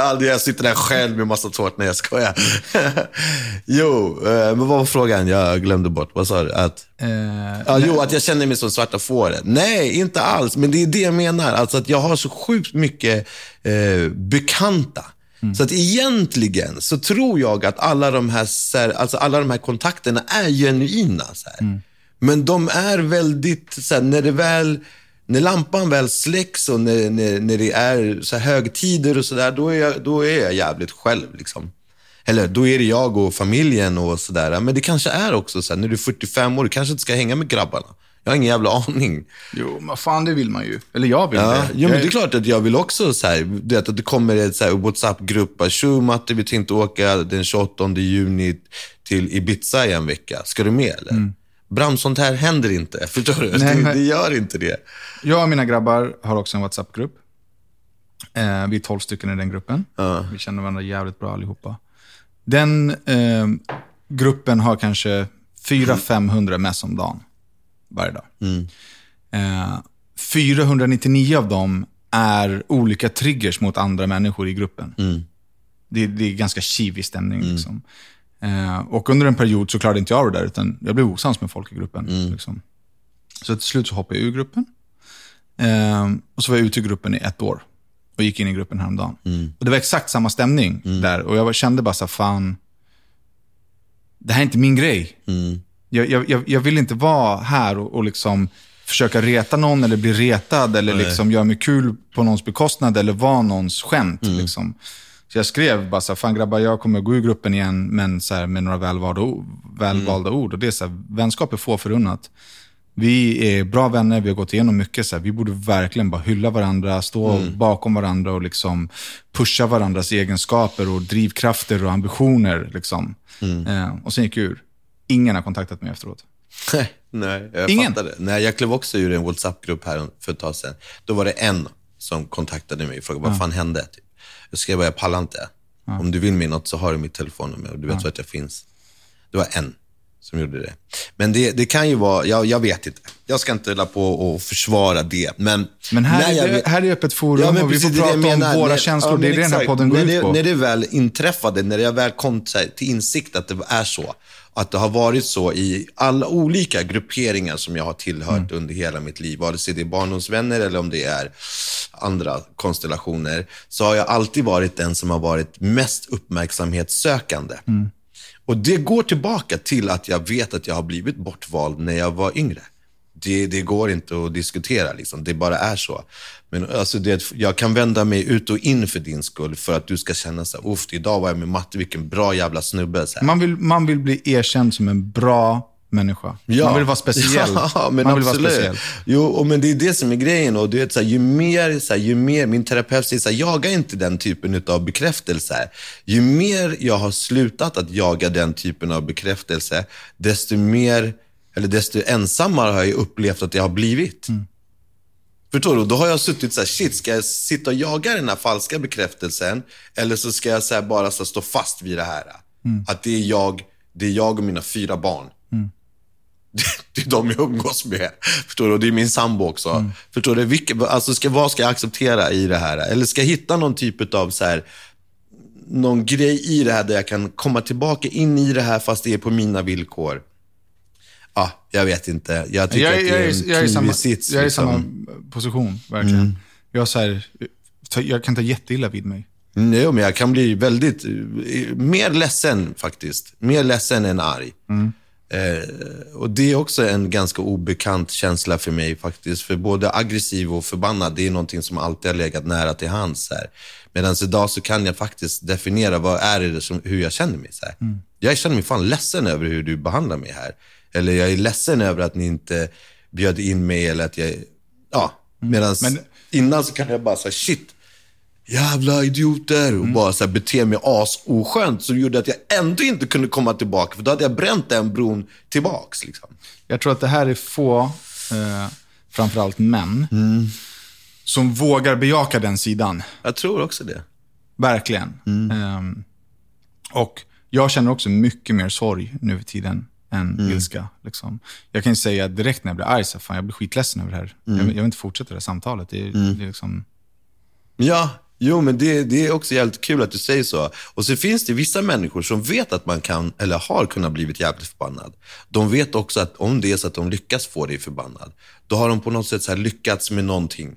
aldrig, jag sitter där själv med massa tårt. när jag skojar. jo, eh, men vad var frågan? Jag glömde bort. Vad sa du? Att, Eh, ja, jo, att jag känner mig som svarta fåret. Nej, inte alls. Men det är det jag menar. Alltså att jag har så sjukt mycket eh, bekanta. Så att egentligen så tror jag att alla de här, så här, alltså alla de här kontakterna är genuina. Här. Men de är väldigt, så här, när det väl när lampan väl släcks och när, när, när det är så högtider och sådär, då, är jag- då är jag jävligt själv. Liksom. Eller då är det jag och familjen och sådär. Men det kanske är också så här, när du är 45 år, du kanske inte ska hänga med grabbarna. Jag har ingen jävla aning. jo, men fan det vill man ju. Eller jag vill Ja, det. jo, men det är klart att jag vill också så här, du vet, att det kommer här WhatsApp-grupp. Tjo Matte, vi tänkte åka den 28 juni till Ibiza i en vecka. Ska du med eller? Bram, sånt här händer inte. Förstår du? Mm. Nej, det, men- det gör inte det. Jag och mina grabbar har också en WhatsApp-grupp. Eh, vi är 12 stycken i den gruppen. Vi känner varandra jävligt bra allihopa. Den eh, gruppen har kanske 400-500 mess om dagen. Varje dag. Eh, 499 av dem är olika triggers mot andra människor i gruppen. Det, det är ganska kivig stämning. Liksom. Eh, och under en period så klarade inte jag det där, utan jag blev osams med folk i gruppen. Liksom. Så till slut så hoppade jag ur gruppen. Ehm, och så var jag ute ur gruppen i ett år. Och gick in i gruppen häromdagen. Och det var exakt samma stämning där. Och jag kände bara så fan, det här är inte min grej. Jag, jag, jag, jag vill inte vara här och, och liksom försöka reta någon eller bli retad eller liksom göra mig kul på någons bekostnad eller vara någons skämt. Liksom. Så jag skrev bara så här, fan grabbar, jag kommer gå ur gruppen igen, men så här, med några välvalda, o- välvalda ord. Och det är så här, vänskap är få förunnat. Vi är bra vänner, vi har gått igenom mycket. Så här, vi borde verkligen bara hylla varandra, stå bakom varandra och liksom pusha varandras egenskaper och drivkrafter och ambitioner. Liksom. Eh, och sen gick jag ur. Ingen har kontaktat mig efteråt. Nej, nej jag Ingen? fattar det. Nej, jag klev också ur en WhatsApp-grupp här för ett tag sedan. Då var det en som kontaktade mig och frågade vad fan hände. Typ. Jag skrev bara, jag pallar inte. Om du vill mig något så har du mitt telefonnummer och du vet vart jag finns. Det var en som gjorde det. Men det, det kan ju vara, jag, jag vet inte. Jag ska inte hålla på och försvara det. Men, Men här, är, det, här är öppet forum Ja, men och vi får prata det jag om menar. våra När- känslor. ja, det är det den här podden går när ut det, på. När det väl inträffade, när jag väl kom till insikt att det är så, att det har varit så i alla olika grupperingar som jag har tillhört Mm. under hela mitt liv, vare sig det är barndomsvänner eller om det är andra konstellationer, så har jag alltid varit den som har varit mest uppmärksamhetssökande. Mm. Och det går tillbaka till att jag vet att jag har blivit bortvald när jag var yngre. Det, det går inte att diskutera, liksom. det bara är så. Men alltså, det, jag kan vända mig ut och in för din skull för att du ska känna så här, "Uff, idag var jag med Matte, vilken bra jävla snubbe. Man vill, man vill bli erkänd som en bra människa. Man vill vara speciell. Ja, men man vill vara absolut. speciell. Jo, och men det är det som är grejen. Och du vet, så här, ju, mer, så här, ju mer, min terapeut säger så här, jaga inte den typen av bekräftelse. Ju mer jag har slutat att jaga den typen av bekräftelse, desto mer, eller desto ensammare har jag upplevt att jag har blivit. Förstår du? Då har jag suttit så här, shit, ska jag sitta och jaga den här falska bekräftelsen? Eller så ska jag så bara så här, stå fast vid det här. Att det är, jag, det är jag och mina fyra barn. Det är de jag umgås med. Förstår du? Och det är min sambo också. Förstår du? Vilka, alltså ska, vad ska jag acceptera i det här? Eller ska jag hitta någon typ av så här, någon grej i det här där jag kan komma tillbaka in i det här fast det är på mina villkor? Ja, jag vet inte. Jag tycker Jag, att det jag, är en är- jag, är samma, sits. jag är i liksom. samma position, verkligen. Jag, är så här, jag kan ta jätteilla vid mig. Mm, Jo, men jag kan bli väldigt, eh, mer ledsen faktiskt. Mer ledsen än arg. Eh, och det är också en ganska obekant känsla för mig faktiskt. För både aggressiv och förbannad, det är någonting som alltid har legat nära till hands. Här. Medan idag så kan jag faktiskt definiera vad är det som, hur jag känner mig. Så här. Jag känner mig fan ledsen över hur du behandlar mig här. Eller jag är ledsen över att ni inte bjöd in mig eller att jag, ja. Medan Men- innan så kan jag bara säga shit, jävla idioter och bara så här bete mig asoskönt som gjorde att jag ändå inte kunde komma tillbaka för då hade jag bränt den bron tillbaks. Liksom. Jag tror att det här är få, eh, framförallt män, som vågar bejaka den sidan. Jag tror också det. Verkligen. Ehm, och jag känner också mycket mer sorg nu för tiden än ilska. Liksom. Jag kan ju säga direkt när jag blir arg, så fan, jag blir skitledsen över det här. Jag, vill- jag vill inte fortsätta det här samtalet. Det, är- det är liksom... Ja, jo men det, det är också jävligt kul att du säger så. Och så finns det vissa människor som vet att man kan, eller har kunnat blivit jävligt förbannad. De vet också att om det är så att de lyckas få dig förbannad, då har de på något sätt så lyckats med någonting.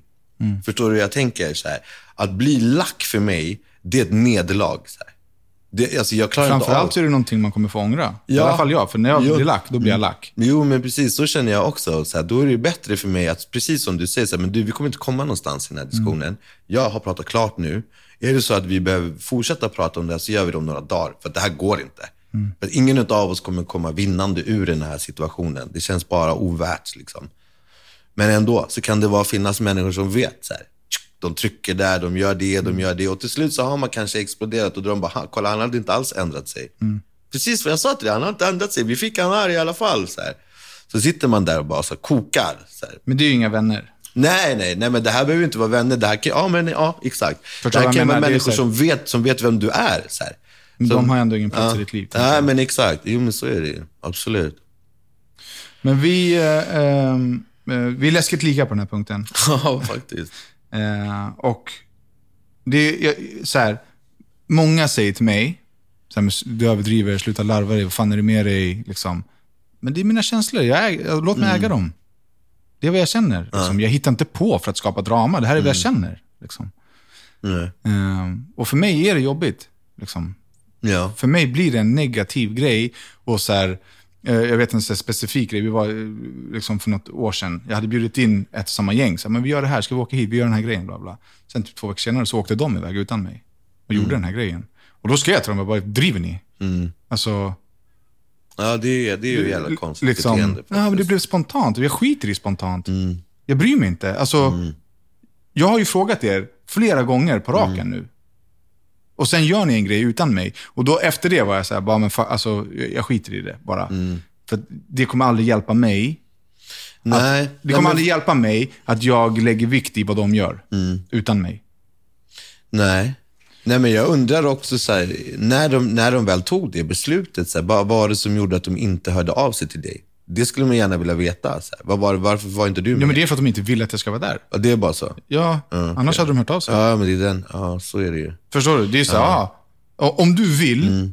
Förstår du hur jag tänker? Så här, att bli lack för mig, det är ett nederlag. Så här. Det, alltså jag klarar inte av Framförallt är det någonting man kommer få ångra. I Ja. alla fall jag, för när jag Jo. blir lack, då blir jag lack. Jo, men precis. Så känner jag också. Så här, då är det bättre för mig att, precis som du säger, så här, men du, vi kommer inte komma någonstans i den här diskussionen. Jag har pratat klart nu. Är det så att vi behöver fortsätta prata om det här så gör vi det om några dagar. För att det här går inte. För att ingen av oss kommer komma vinnande ur den här situationen. Det känns bara ovärt. Liksom. Men ändå så kan det vara, finnas människor som vet. Så här, de trycker där, de gör det, de gör det. Och till slut så har man kanske exploderat och de bara, "Ha, kolla han hade inte alls ändrat sig. Precis vad jag sa till dig, han har inte ändrat sig. Vi fick han här i alla fall. Så, här. så sitter man där och bara så kokar. Så här. Men det är ju inga vänner. Nej, nej, nej, men det här behöver inte vara vänner. Det här kan, ja, men, ja, exakt. Förstår det här kan vara människor som vet, som vet vem du är. Så här. Men de har ändå ingen plats Ja. i ditt liv. Nej, jag. men exakt. Jo, men så är det ju. Absolut. Men vi, eh, ehm, eh, vi är läskigt lika på den här punkten. Ja, faktiskt. Eh, och det är jag, så här, många säger till mig, så här, du överdriver, sluta larva dig, vad fan är det med dig? Liksom. Men det är mina känslor, jag äg, låt mig äga dem. Det är vad jag känner. Liksom. Jag hittar inte på för att skapa drama, det här är vad jag känner. Liksom. Eh, och för mig är det jobbigt. Liksom. Ja. För mig blir det en negativ grej. Och så här, jag vet en så specifik grej. Vi var eh, liksom för något år sedan. Jag hade bjudit in ett och samma gäng. Så här, men vi gör det här, ska vi åka hit? Vi gör den här grejen. Bla, bla. Sen typ två veckor senare så åkte de iväg utan mig. Och gjorde den här grejen. Och då skrev jag till dem, jag bara, driver ni? Alltså, Ja, det är, det är ju jävla konstigt liksom, beteende. ja, men det blev spontant. Jag skiter i spontant. Jag bryr mig inte. Alltså, Jag har ju frågat er flera gånger på raken nu. Och sen gör ni en grej utan mig. Och då efter det var jag så här, bara, men fa- alltså, jag skiter i det bara. För att det kommer aldrig hjälpa mig. Nej. Det nej, kommer men- aldrig hjälpa mig att jag lägger vikt i vad de gör. Utan mig. Nej. Nej, men jag undrar också så här, när de, när de väl tog det beslutet, så här, vad var det som gjorde att de inte hörde av sig till dig? Det skulle man gärna vilja veta. Så här. Var, varför var inte du med? Ja, men det är för att de inte vill att jag ska vara där. Ja, det är bara så? Ja, annars hade de hört av sig. Ja, men det är den. Ja, så är det ju. Förstår du? Det är så ja. och om du vill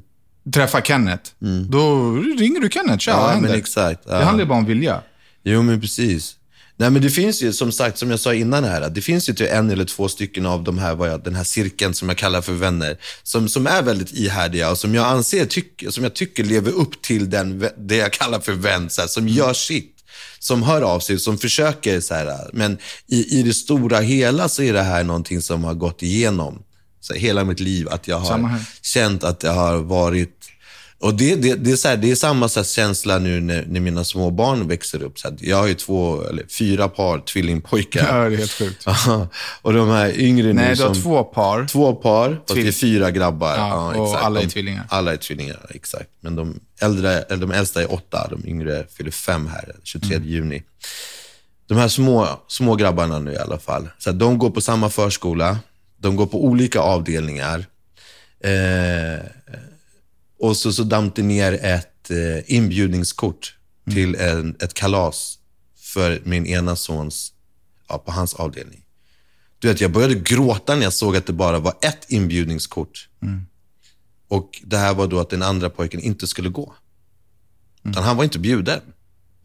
träffa Kenneth, då ringer du Kenneth. Tja, vad Ja, men exakt. Ja. Det handlar ju bara om vilja. Jo, men precis. Nej, men det finns ju, som sagt, som jag sa innan här, att det finns ju till en eller två stycken av de här, vad jag, den här cirkeln som jag kallar för vänner, som, som är väldigt ihärdiga och som jag anser, tyck, som jag tycker lever upp till den, det jag kallar för vän, så här, som gör sitt. Som hör av sig, som försöker så här, men i, i det stora hela så är det här någonting som har gått igenom så här, hela mitt liv. Att jag har känt att det har varit Och det, det, det, är så här, det är samma så här känsla nu när, när mina små barn växer upp. Så här, jag har ju två, eller fyra par tvillingpojkar. Ja, det är helt sjukt. och de här yngre Nej, nu du har som... två par. Två par, fast det är fyra grabbar. Ja, och alla är De- tvillingar. Alla är tvillingar, exakt. Men de, äldre, eller de äldsta är åtta, de yngre fyller fem här, 23 Mm. juni. De här små, små grabbarna nu i alla fall, så att de går på samma förskola, de går på olika avdelningar. Eh, och så, så damp det ner ett eh, inbjudningskort till en, ett kalas för min ena sons, ja, på hans avdelning. Du vet, jag började gråta när jag såg att det bara var ett inbjudningskort. Och det här var då att den andra pojken inte skulle gå. Utan han var inte bjuden.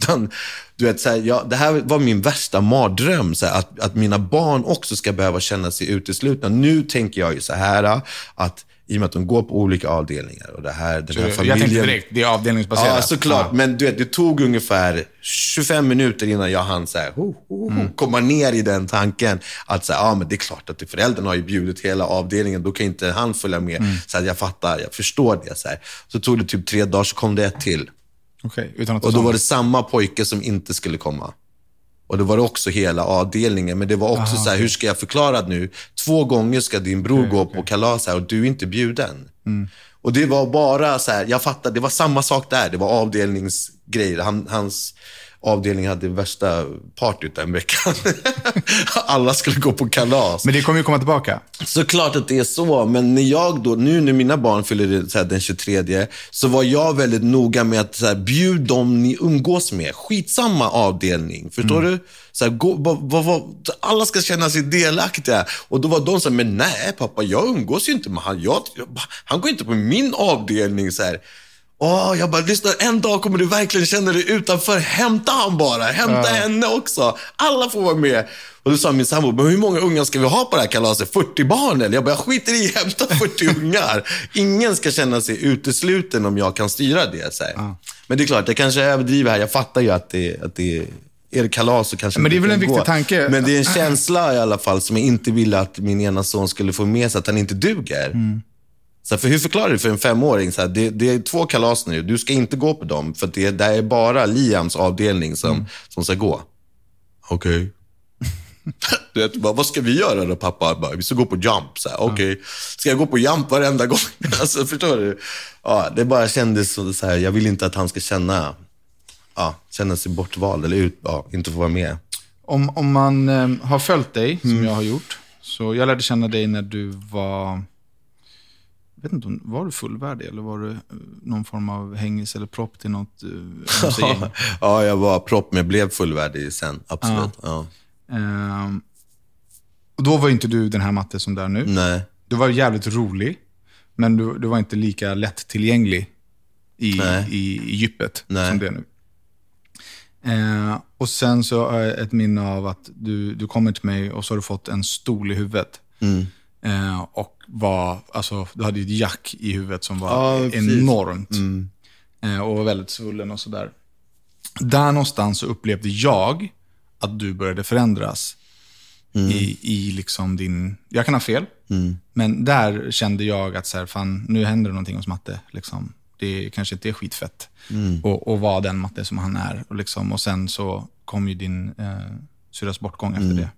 Utan, du vet, så här, ja, det här var min värsta mardröm, så här, att, att mina barn också ska behöva känna sig uteslutna. Nu tänker jag ju så här att i och med att de går på olika avdelningar och det här, den här Jag familjen... tänkte direkt, det är avdelningsbaserat. Ja, såklart. Ja. Men du vet, det tog ungefär 25 minuter innan jag hann så här, ho, ho, ho, komma ner i den tanken. Att så här, ja, men det är klart att det, föräldrarna har ju bjudit hela avdelningen, då kan inte han följa med. Så här, jag fattar, jag förstår det. Så, här. så tog det typ tre dagar, så kom det ett till. Att Och då var det samma pojke som inte skulle komma. Och då var det också hela avdelningen. Men det var också så här, hur ska jag förklara nu? Två gånger ska din bror gå på kalas här och du är inte bjuden. Och det var bara så här, jag fattar, det var samma sak där. Det var avdelningsgrejer. Han, hans avdelning hade värsta partyt den veckan. Alla skulle gå på kalas. Men det kommer ju komma tillbaka. Såklart att det är så, men när jag då, nu när mina barn fyller den 23, så var jag väldigt noga med att så här, bjud dem ni umgås med. Skitsamma avdelning, förstår du? Så här, gå, va, va, va, alla ska känna sig delaktiga. Och då var de så här, men nej pappa, jag umgås ju inte med han. Jag, han går inte på min avdelning. Så här. Åh, jag bara, lyssna, en dag kommer du verkligen känna dig utanför. Hämta han bara, hämta henne också. Alla får vara med. Och då sa min sambo, men hur många ungar ska vi ha på det här kalaset? 40 barn eller? Jag bara, jag skiter i, hämta 40 ungar. Ingen ska känna sig utesluten om jag kan styra det. Så här. Men det är klart, jag kanske överdriver här. Jag fattar ju att det, att det är det kalas så kanske Men det är väl en viktig gå. tanke. Men det är en känsla i alla fall som jag inte ville att min ena son skulle få med sig, att han inte duger. Så här, för hur förklarar du för en femåring, så här, det, det är två kalas nu, du ska inte gå på dem, för det, det är bara Liams avdelning som, som ska gå. Okej. Du vet, bara, vad ska vi göra då pappa? Bara, vi ska gå på jump. Så här, Okej, ska jag gå på jump varenda gång? alltså, förstår du? Ja, det bara kändes så, så här, jag vill inte att han ska känna, ja, känna sig bortvald eller ut, ja, inte få vara med. Om, om man eh, har följt dig, Mm. som jag har gjort, så jag lärde känna dig när du var, vet inte, om- var du fullvärdig eller var du eh, någon form av hängis eller propp till något uh, MC-gäng? ja, jag var propp, men jag blev fullvärdig sen. Absolut. Ja. Ehm, och då var inte du den här matte som du är nu. Nej. Du var jävligt rolig, men du, du var inte lika lättillgänglig i, Nej. i, i djupet Nej. som det är nu. Eh, och sen så har jag ett minne av att du, du kommer till mig och så har du fått en stol i huvudet. Mm. Eh, och var, alltså, du hade ju ett jack i huvudet som var Ja, precis. Mm. enormt. Eh, och var väldigt svullen och sådär. Där någonstans så upplevde jag att du började förändras. Mm. I, I liksom din, jag kan ha fel, men där kände jag att så här, fan, nu händer det någonting hos matte. Liksom. Det kanske inte är skitfett Mm. och, och vara den matte som han är. Och, liksom, och sen så kom ju din eh, syrras bortgång efter Mm. det.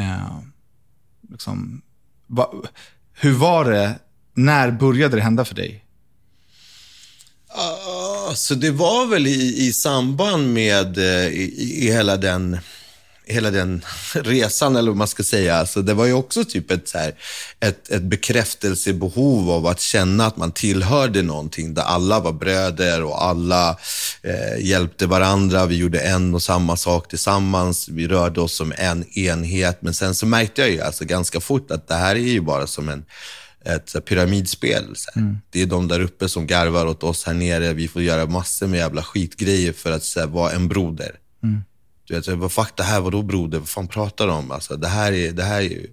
Eh, liksom, va, hur var det, när började det hända för dig? Uh, Så det var väl i, i samband med eh, i, i hela den hela den resan, eller vad man ska säga. Alltså, det var ju också typ ett, så här, ett, ett bekräftelsebehov av att känna att man tillhörde någonting där alla var bröder och alla eh, hjälpte varandra. Vi gjorde en och samma sak tillsammans. Vi rörde oss som en enhet. Men sen så märkte jag ju alltså ganska fort att det här är ju bara som en ett pyramidspel. Här. Det är de där uppe som garvar åt oss här nere. Vi får göra massor med jävla skitgrejer för att här, vara en broder. Du vet, vad fuck det här, vadå broder? Vad fan pratar du om? Alltså, det här är, det här är.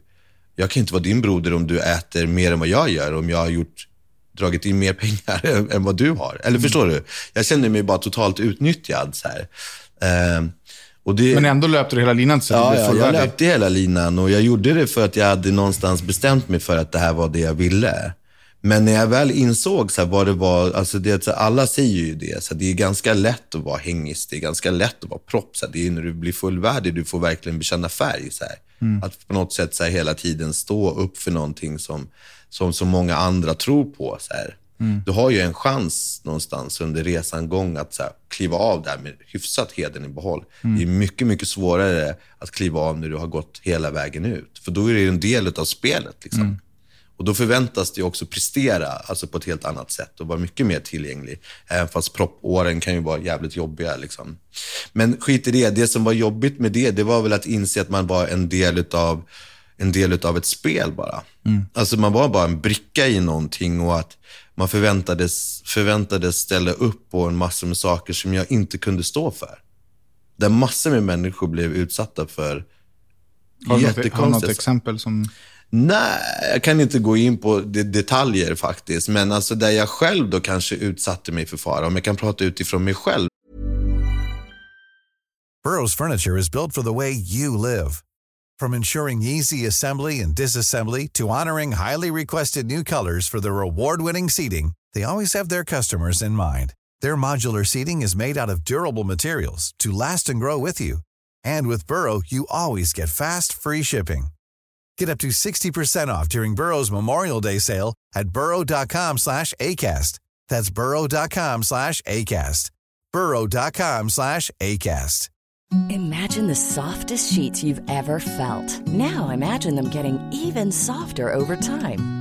Jag kan inte vara din broder om du äter mer än vad jag gör, om jag har gjort, dragit in mer pengar än, vad du har. Eller förstår du? Jag känner mig bara totalt utnyttjad. Så här. Ehm, och det, Men ändå löpte du hela linan så Ja, ja, jag löpte hela linan och jag gjorde det för att jag hade någonstans bestämt mig för att det här var det jag ville. Men när jag väl insåg så vad det var, alltså det, så alla säger ju det, så det är ganska lätt att vara hängis, det är ganska lätt att vara propp. Så det är när du blir fullvärdig du får verkligen bekänna färg. Så här. Att på något sätt så hela tiden stå upp för någonting som, som så många andra tror på. Så här. Du har ju en chans någonstans under resan gång att så här, kliva av där med hyfsat heden i behåll. Det är mycket, mycket svårare att kliva av när du har gått hela vägen ut. För då är det ju en del av spelet. Liksom. Och då förväntas det också prestera alltså på ett helt annat sätt och vara mycket mer tillgänglig. Även fast proppåren kan ju vara jävligt jobbiga. Liksom. Men skit i det. Det som var jobbigt med det, det var väl att inse att man var en del utav en del utav ett spel bara. Alltså man var bara en bricka i någonting och att man förväntades, förväntades ställa upp på en massa med saker som jag inte kunde stå för. Där massor med människor blev utsatta för Har något, har du något jättekonstiga exempel som... Nej, jag kan inte gå in på de detaljer faktiskt. Men alltså där jag själv då kanske utsatte mig för fara. Om jag kan prata utifrån mig själv. Burrow's furniture is built for the way you live. From ensuring easy assembly and disassembly to honoring highly requested new colors for their award-winning seating, they always have their customers in mind. Their modular seating is made out of durable materials to last and grow with you. And with Burrow, you always get fast, free shipping. Get up to 60% off during Burrow's Memorial Day sale at burrow.com slash ACAST. That's burrow.com slash ACAST. burrow.com slash ACAST. Imagine the softest sheets you've ever felt. Now imagine them getting even softer over time.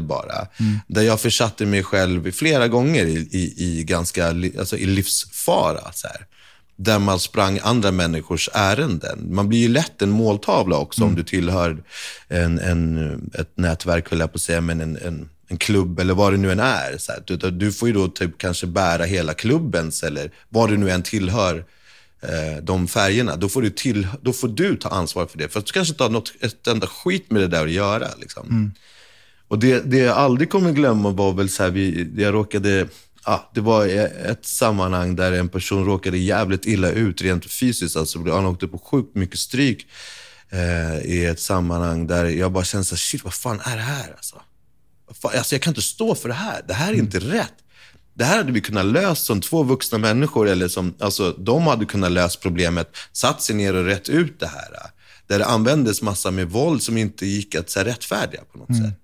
Bara. Där jag försatte mig själv flera gånger i, i, i ganska alltså i livsfara. Så här. Där man sprang andra människors ärenden. Man blir ju lätt en måltavla också om du tillhör en, en, ett nätverk, höll jag på att säga, men en, en, en klubb eller vad det nu än är. Så här. Du, du får ju då typ kanske bära hela klubbens eller vad du nu än tillhör eh, de färgerna. Då får, du till, då får du ta ansvar för det. För att du kanske inte har något, ett enda skit med det där att göra. Liksom. Och det, det jag aldrig kommer glömma var väl så här, vi, jag råkade, ja, det var ett sammanhang där en person råkade jävligt illa ut rent fysiskt. Alltså, han åkte på sjukt mycket stryk eh, i ett sammanhang där jag bara kände så här, shit vad fan är det här? Alltså? Fan, alltså jag kan inte stå för det här. Det här är inte rätt. Det här hade vi kunnat lösa som två vuxna människor. Eller som, alltså, de hade kunnat lösa problemet, satt sig ner och rätt ut det här. Där det användes massa med våld som inte gick att så här, rättfärdiga på något sätt.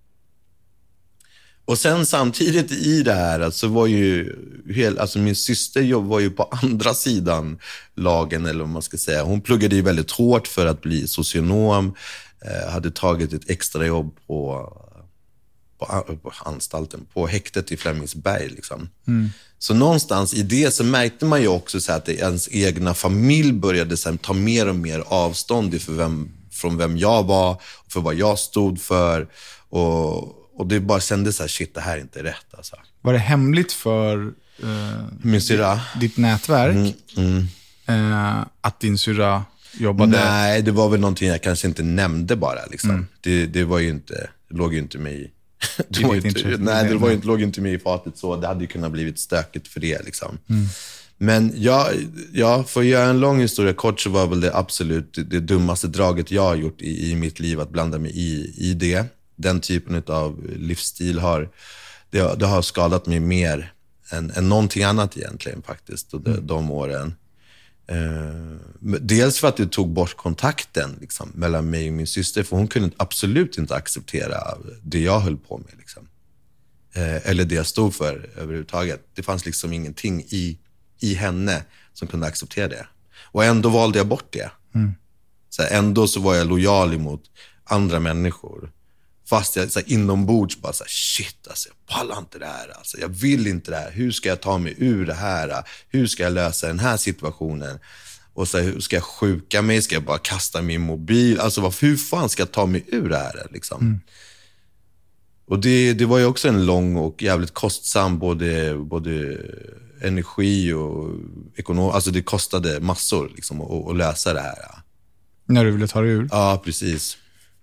Och sen samtidigt i det här, alltså var ju, hel, alltså min syster var ju på andra sidan lagen, eller vad man ska säga. Hon pluggade ju väldigt hårt för att bli socionom, eh, hade tagit ett extra jobb på, på, på anstalten, på häktet i Flemingsberg. Liksom. Så någonstans i det så märkte man ju också så att ens egna familj började sen ta mer och mer avstånd för vem, från vem jag var, för vad jag stod för. Och, och det bara kändes så här, shit, det här är inte rätt. Alltså. Var det hemligt för eh, Min syrra? ditt nätverk eh, att din syrra jobbade? Nej, det var väl någonting jag kanske inte nämnde bara. Liksom. Det, det var ju inte, det låg ju inte mig i. Det var inte, nej, det var inte, låg inte mig i fatet så. Det hade ju kunnat blivit stökigt för det. Liksom. Men ja, ja, för att göra en lång historia kort så var väl det absolut det, det dummaste draget jag har gjort i, i mitt liv att blanda mig i, i det. Den typen av livsstil har, det, har- det har skadat mig mer än, än någonting annat egentligen faktiskt, och de, de åren. Eh, dels för att det tog bort kontakten liksom, mellan mig och min syster, för hon kunde absolut inte acceptera det jag höll på med. Liksom. Eh, eller det jag stod för överhuvudtaget. Det fanns liksom ingenting i, i henne som kunde acceptera det. Och ändå valde jag bort det. Så här, ändå så var jag lojal emot andra människor. Fast jag så här, inombords bara så här, shit alltså, jag pallar inte det här. Alltså, jag vill inte det här. Hur ska jag ta mig ur det här? Hur ska jag lösa den här situationen? Och så här, hur ska jag sjuka mig? Ska jag bara kasta min mobil? Alltså vad, hur fan ska jag ta mig ur det här? Liksom? Och det, det var ju också en lång och jävligt kostsam både, både energi och ekonom. Alltså det kostade massor liksom, att, att lösa det här. När du ville ta dig ur. Ja, precis.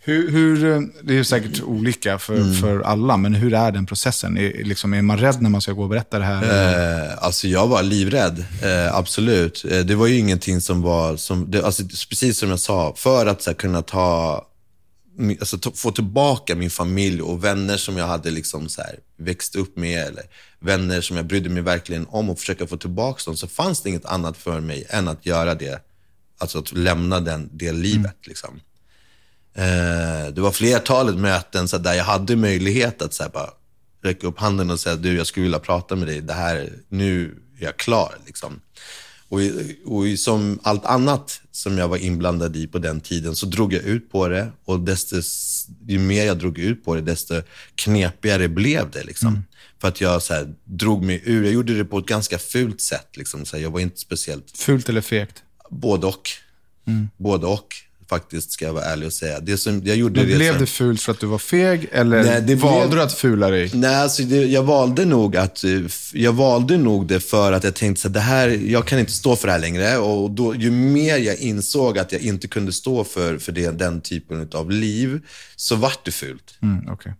Hur, hur, eh, det är säkert olika för, Mm. för alla, men hur är den processen? Är, liksom, är man rädd när man ska gå och berätta det här? Eh, alltså jag var livrädd, eh, absolut. Eh, det var ju ingenting som var, som, det, alltså, precis som jag sa, för att så här, kunna ta, alltså, ta, få tillbaka min familj och vänner som jag hade liksom, så här, växt upp med, eller vänner som jag brydde mig verkligen om och försöka få tillbaka dem, så fanns det inget annat för mig än att göra det. Alltså att lämna den, det livet. Liksom. Eh, det var flertalet möten så där jag hade möjlighet att så här, bara räcka upp handen och säga du, jag skulle vilja prata med dig. Det här, nu är jag klar. Liksom. Och, och som allt annat som jag var inblandad i på den tiden så drog jag ut på det. Och desto, ju mer jag drog ut på det, desto knepigare blev det. Liksom. För att jag så här, drog mig ur. Jag gjorde det på ett ganska fult sätt. Liksom. Så här, jag var inte speciellt Fult eller fegt? Både och. Både och, faktiskt, ska jag vara ärlig och säga. Det som, jag gjorde Men blev det fult för att du var feg, eller Nej, det valde blev- du att fula dig? Nej, alltså det, jag valde nog att, eh, jag valde nog det för att jag tänkte det här, jag kan inte stå för det här längre. Och då, ju mer jag insåg att jag inte kunde stå för, för det, den typen av liv, så vart det fult. Mm, okej.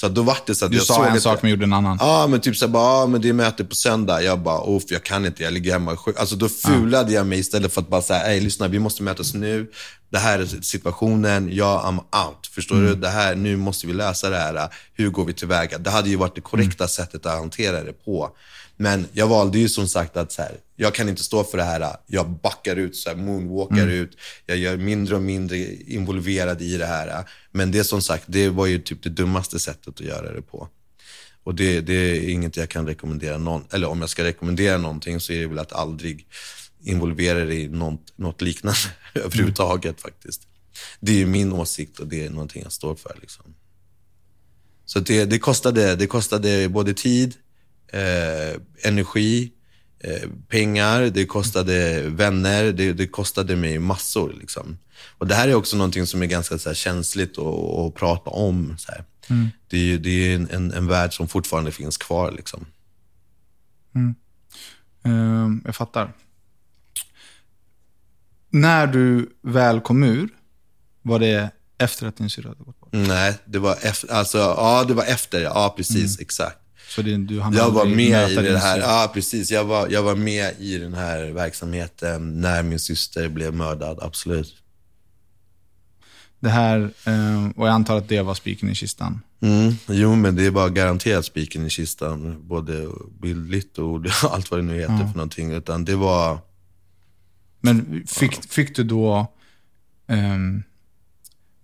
Så då vart det så att Du jag sa en sak men gjorde en annan. Ja, men typ så här, bara, ja, men det är möte på söndag. Jag bara, uff, jag kan inte, jag ligger hemma och sjuk. Alltså då fulade jag mig istället för att bara säga, hej lyssna, vi måste mötas nu. Det här är situationen, jag I'm out. Förstår du? Det här, nu måste vi lösa det här. Hur går vi tillväga? Det hade ju varit det korrekta sättet att hantera det på. Men jag valde ju som sagt att så här, jag kan inte stå för det här. Jag backar ut, så här, moonwalkar ut. Jag gör mindre och mindre involverad i det här. Men det som sagt, det var ju typ det dummaste sättet att göra det på. Och det, det är inget jag kan rekommendera någon. Eller om jag ska rekommendera någonting så är det väl att aldrig involvera dig i något, något liknande överhuvudtaget faktiskt. Det är ju min åsikt och det är någonting jag står för. Liksom. Så det, det, kostade, det kostade både tid, eh, energi, eh, pengar, det kostade vänner, det, det kostade mig massor. Liksom. Och det här är också någonting som är ganska så här, känsligt att, prata om. Så här. Det, är det är en, en, en värld som fortfarande finns kvar. Liksom. Ehm, jag fattar. När du väl kom ur, var det efter att din syrra hade gått bort? Nej, det var efter, alltså, ja, det var efter, ja precis, exakt. Så det, du Jag var med i det här, ja precis, jag var, jag var med i den här verksamheten när min syster blev mördad, absolut. Det här, ehm, och jag antar att det var spiken i kistan. Mm, jo, men det var garanterat spiken i kistan, både bildligt och allt vad det nu heter för någonting. Utan det var, Men fick, fick du då ehm,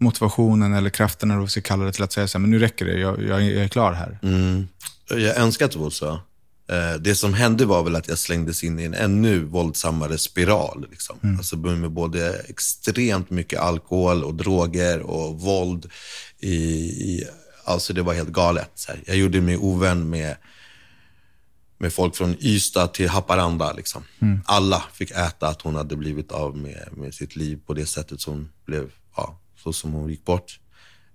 motivationen eller kraften, eller vad vi ska kalla det, till att säga så här, men nu räcker det, jag, jag, jag är klar här. mm, jag önskar att det var så. Eh, Det som hände var väl att jag slängdes in i en ännu våldsammare spiral. Liksom. Alltså med både extremt mycket alkohol och droger och våld. I, i, alltså det var helt galet. Så här. Jag gjorde mig ovän med, med folk från Ystad till Haparanda. Liksom. Alla fick äta att hon hade blivit av med, med sitt liv på det sättet som blev, så som hon gick bort.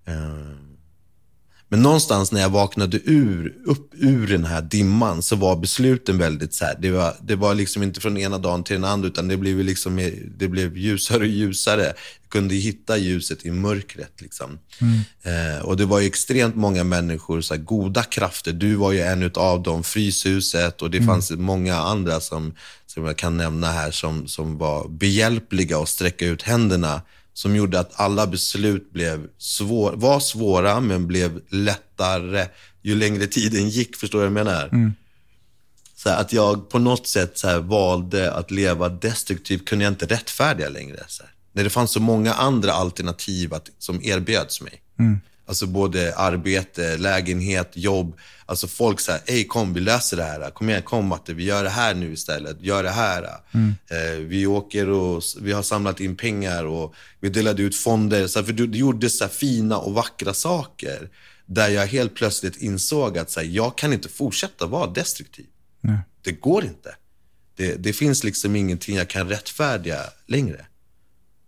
Eh, men någonstans när jag vaknade ur, upp ur den här dimman så var besluten väldigt så här, det var, det var liksom inte från ena dagen till den andra utan det blev, liksom, det blev ljusare och ljusare. Jag kunde hitta ljuset i mörkret. Liksom. Eh, och det var ju extremt många människor, så här, goda krafter. Du var ju en av dem, Fryshuset och det fanns många andra som, som jag kan nämna här som, som var behjälpliga och sträcka ut händerna som gjorde att alla beslut blev svår, var svåra men blev lättare ju längre tiden gick. Förstår du vad jag menar? Så här, att jag på något sätt så valde att leva destruktivt kunde jag inte rättfärdiga längre. Så här. När det fanns så många andra alternativ att, som erbjöds mig. Alltså både arbete, lägenhet, jobb. Alltså folk säger, hej kom vi löser det här. Kom igen, kom Matte, vi gör det här nu istället. Gör det här. Eh, vi åker och vi har samlat in pengar och vi delade ut fonder. Så här, för du, gjorde så fina och vackra saker. Där jag helt plötsligt insåg att så här, jag kan inte fortsätta vara destruktiv. Det går inte. Det, det finns liksom ingenting jag kan rättfärdiga längre.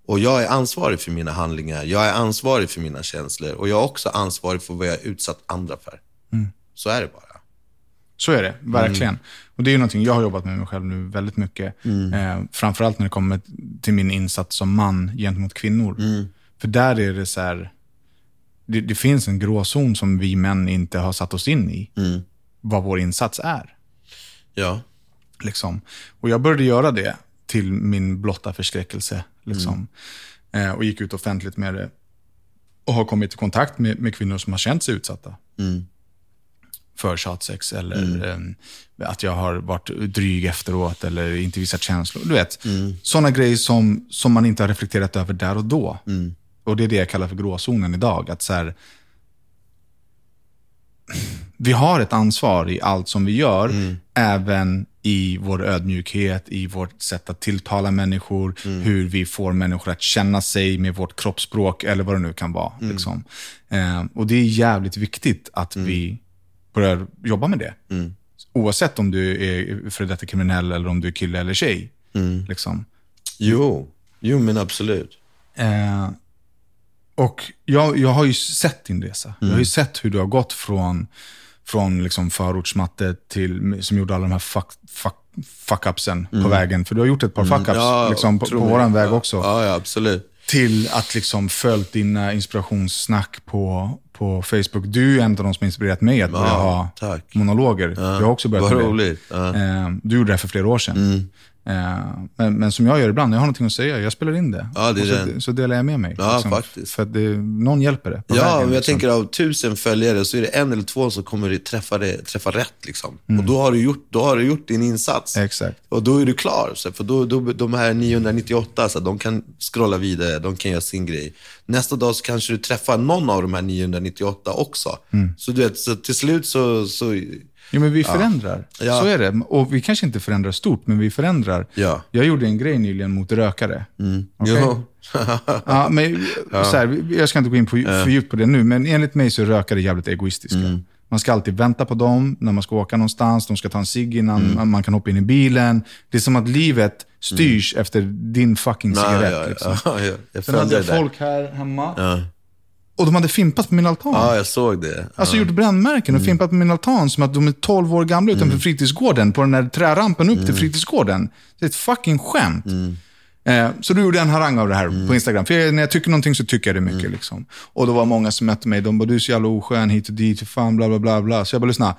Och jag är ansvarig för mina handlingar, jag är ansvarig för mina känslor och jag är också ansvarig för vad jag har utsatt andra för. Så är det bara. Så är det, verkligen. Och det är ju någonting jag har jobbat med mig själv nu väldigt mycket. Eh, framförallt när det kommer till min insats som man gentemot kvinnor. För där är det så här, det, det finns en gråzon som vi män inte har satt oss in i. Vad vår insats är. Ja. Liksom. Och jag började göra det till min blotta förskräckelse. Liksom. Eh, och gick ut offentligt med det. Och har kommit i kontakt med, med kvinnor som har känt sig utsatta. För tjatsex eller eh, att jag har varit dryg efteråt eller inte visat känslor. Du vet, sådana grejer som, som man inte har reflekterat över där och då. Och det är det jag kallar för gråzonen idag. Att så här, vi har ett ansvar i allt som vi gör, även i vår ödmjukhet, i vårt sätt att tilltala människor, hur vi får människor att känna sig med vårt kroppsspråk eller vad det nu kan vara. Liksom. Eh, och det är jävligt viktigt att vi börjar jobba med det. Oavsett om du är före detta kriminell eller om du är kille eller tjej. Liksom. Jo, jo men absolut. Eh, och jag, jag har ju sett din resa. Jag har ju sett hur du har gått från, från liksom förortsmatte till, som gjorde alla de här fuck, fuck, fuck-upsen på vägen. För du har gjort ett par fuck-ups liksom, på, på våran väg också. Ja, ja, absolut. Till att liksom följt dina inspirationssnack på, på Facebook. Du är en av de som inspirerat mig att börja Ja, ha tack. monologer. Jag har också börjat Vad med det. roligt. Ja. Eh, du gjorde det här för flera år sedan. Eh, men, men som jag gör ibland, när jag har någonting att säga, jag spelar in det. Ja, det så, så delar jag med mig. Ja, faktiskt. För att det, någon hjälper det. Ja, vägen, men jag liksom. tänker av tusen följare så är det en eller två som kommer träffa, det, träffa rätt. Liksom. Mm. Och då har, du gjort, då har du gjort din insats. Exakt. Och då är du klar. Så, för då, då, de här 998, så de kan scrolla vidare, de kan göra sin grej. Nästa dag så kanske du träffar någon av de här 998 också. Mm. Så, du vet, så till slut så... så Jo, men vi förändrar. Ja. Så är det. Och vi kanske inte förändrar stort, men vi förändrar. Ja. Jag gjorde en grej nyligen mot rökare. Okej? Jo. Ja, men, så här, jag ska inte gå in på, för djupt på det nu, men enligt mig så är rökare jävligt egoistiska. Mm. Man ska alltid vänta på dem när man ska åka någonstans. De ska ta en cigg innan Mm. man- kan hoppa in i bilen. Det är som att livet styrs efter din fucking Ja, cigarett. ja, liksom. ja, ja, jag Sen hade jag folk här hemma. Och de hade fimpat på min altan. ja, jag såg det. Alltså ja. gjort brännmärken och fimpat på min altan som att de är 12 år gamla utanför fritidsgården på den där trärampen upp till fritidsgården. Det är ett fucking skämt. Eh, så då gjorde jag en harang av det här på Instagram. För jag, när jag tycker någonting så tycker jag det mycket. Liksom. Och då var många som mötte mig. De bara, du är så jävla oskön hit och dit, fan, bla bla bla. bla. Så jag bara, lyssna.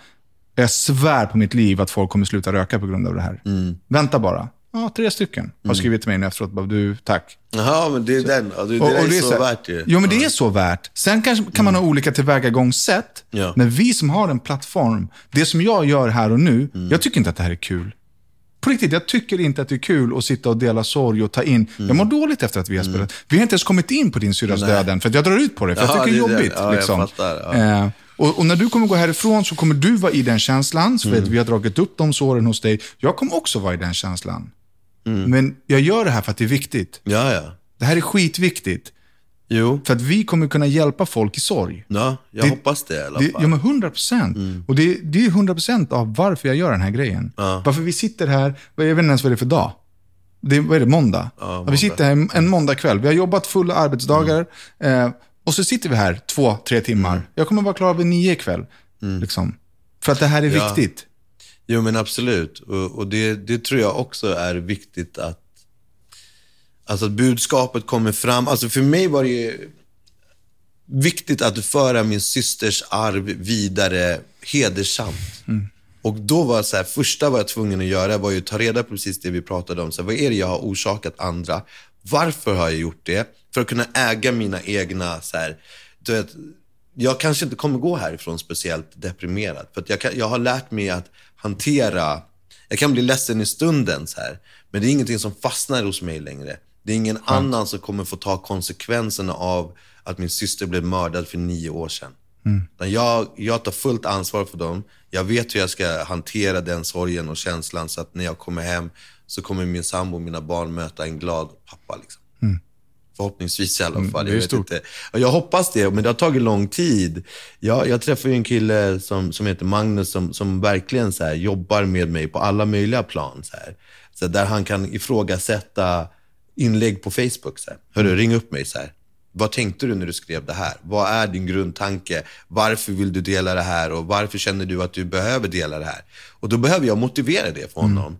Jag svär på mitt liv att folk kommer sluta röka på grund av det här. Vänta bara. Ja, tre stycken har skrivit till mig nu efteråt. Bara, du, tack. Jaha, men det är den. Det, det Och- där och är så här- värt ju. Jo, men det är så värt. Sen kanske kan man ha olika tillvägagångssätt. Ja. Men vi som har en plattform, det som jag gör här och nu, jag tycker inte att det här är kul. På riktigt, jag tycker inte att det är kul att sitta och dela sorg och ta in. Jag mår dåligt efter att vi har spelat. Vi har inte ens kommit in på din syrras död än, för jag drar ut på det. För jag Ja, tycker det är det är det. jobbigt. Ja, jag liksom. fattar, ja. Eh, och, och när du kommer gå härifrån så kommer du vara i den känslan, för att vi har dragit upp de såren hos dig. Jag kommer också vara i den känslan. Men jag gör det här för att det är viktigt. Ja, ja. Det här är skitviktigt. Jo. För att vi kommer kunna hjälpa folk i sorg. Ja, jag Det- hoppas det i alla Det, fall. ja, men 100 procent. Och det, det är 100 procent av varför jag gör den här grejen. Ja. Varför vi sitter här, jag vet inte ens vad det är för dag. Det, vad är det, måndag? Ja, Vi sitter här en, en måndagkväll. Vi har jobbat fulla arbetsdagar. Eh, och så sitter vi här två, tre timmar. Jag kommer vara klar vid nio ikväll. Liksom. För att det här är viktigt. Jo, men absolut. Och, och det, det tror jag också är viktigt att, alltså att budskapet kommer fram. Alltså för mig var det ju viktigt att föra min systers arv vidare hedersamt. Och då var så här, första vad jag tvungen att göra var ju att ta reda på precis det vi pratade om. Så här, vad är det jag har orsakat andra? Varför har jag gjort det? För att kunna äga mina egna, så här, du vet, jag kanske inte kommer gå härifrån speciellt deprimerad. För jag, kan, jag har lärt mig att hantera, jag kan bli ledsen i stunden så här, men det är ingenting som fastnar hos mig längre. Det är ingen annan som kommer få ta konsekvenserna av att min syster blev mördad för nio år sedan. Utan Jag, jag tar fullt ansvar för dem. Jag vet hur jag ska hantera den sorgen och känslan så att när jag kommer hem så kommer min sambo och mina barn möta en glad pappa. Liksom. Förhoppningsvis i alla fall. Mm, det är jag, inte. Jag hoppas det, men det har tagit lång tid. Jag, jag träffade ju en kille som, som heter Magnus som, som verkligen så här, jobbar med mig på alla möjliga plan. Så här. Så där han kan ifrågasätta inlägg på Facebook. Så här. Hörru, ring upp mig. så här. Vad tänkte du när du skrev det här? Vad är din grundtanke? Varför vill du dela det här? Och varför känner du att du behöver dela det här? Och då behöver jag motivera det för honom.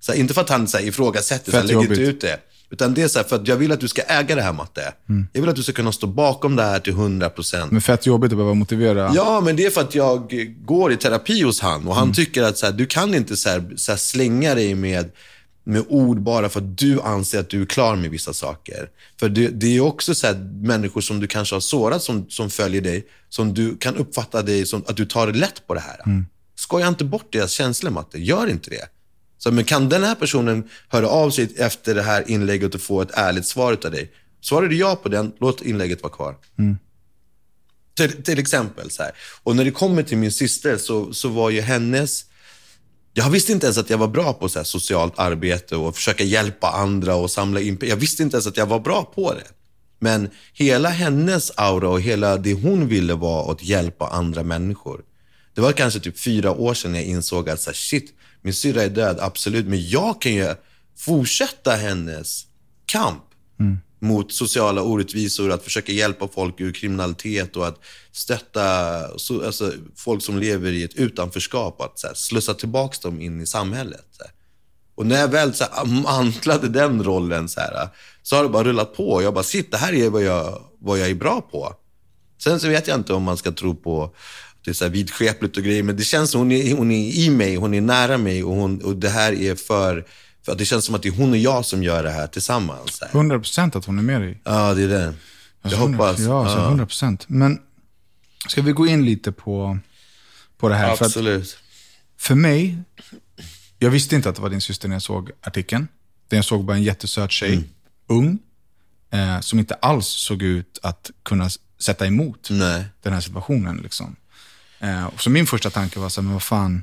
Så här, inte för att han så här, ifrågasätter, så här, lägger inte ut det. Utan det är så här, för att jag vill att du ska äga det här, Matte. Jag vill att du ska kunna stå bakom det här till 100 procent. Men fett jobbigt att behöva motivera. Ja, men det är för att jag går i terapi hos han och han tycker att så här, du kan inte så här, så slänga dig med, med ord bara för att du anser att du är klar med vissa saker. För det, det är också så människor som du kanske har sårat som, som följer dig, som du kan uppfatta dig som att du tar det lätt på det här. Skoja inte bort deras känslor, Matte. Gör inte det. Så, men kan den här personen höra av sig efter det här inlägget och få ett ärligt svar av dig? Svarar du ja på den, låt inlägget vara kvar. Till, till exempel. Så här. Och när det kommer till min syster så, så var ju hennes... Jag visste inte ens att jag var bra på så här socialt arbete och försöka hjälpa andra och samla in Jag visste inte ens att jag var bra på det. Men hela hennes aura och hela det hon ville var att hjälpa andra människor. Det var kanske typ fyra år sedan jag insåg att så här, shit, min syrra är död, absolut. Men jag kan ju fortsätta hennes kamp mot sociala orättvisor, att försöka hjälpa folk ur kriminalitet och att stötta så, alltså, folk som lever i ett utanförskap att så här, slussa tillbaka dem in i samhället. Och när jag väl så här, mantlade den rollen så, här, så har det bara rullat på. Jag bara, shit, det här är vad jag, vad jag är bra på. Sen så vet jag inte om man ska tro på det är så här vidskepligt och grejer, men det känns som hon är, hon är i mig, hon är nära mig och, hon, och det här är för, för att det känns som att det är hon och jag som gör det här tillsammans. Så här. 100% att hon är med dig. Ja, det är det. Jag Alltså, hoppas. Ja, alltså, 100 procent. Men ska vi gå in lite på, på det här? För, att, Absolut. för mig, jag visste inte att det var din syster när jag såg artikeln. Jag såg bara en jättesöt tjej, Mm. ung, eh, som inte alls såg ut att kunna sätta emot Nej. den här situationen. Liksom. Eh, så min första tanke var så här, men vad fan,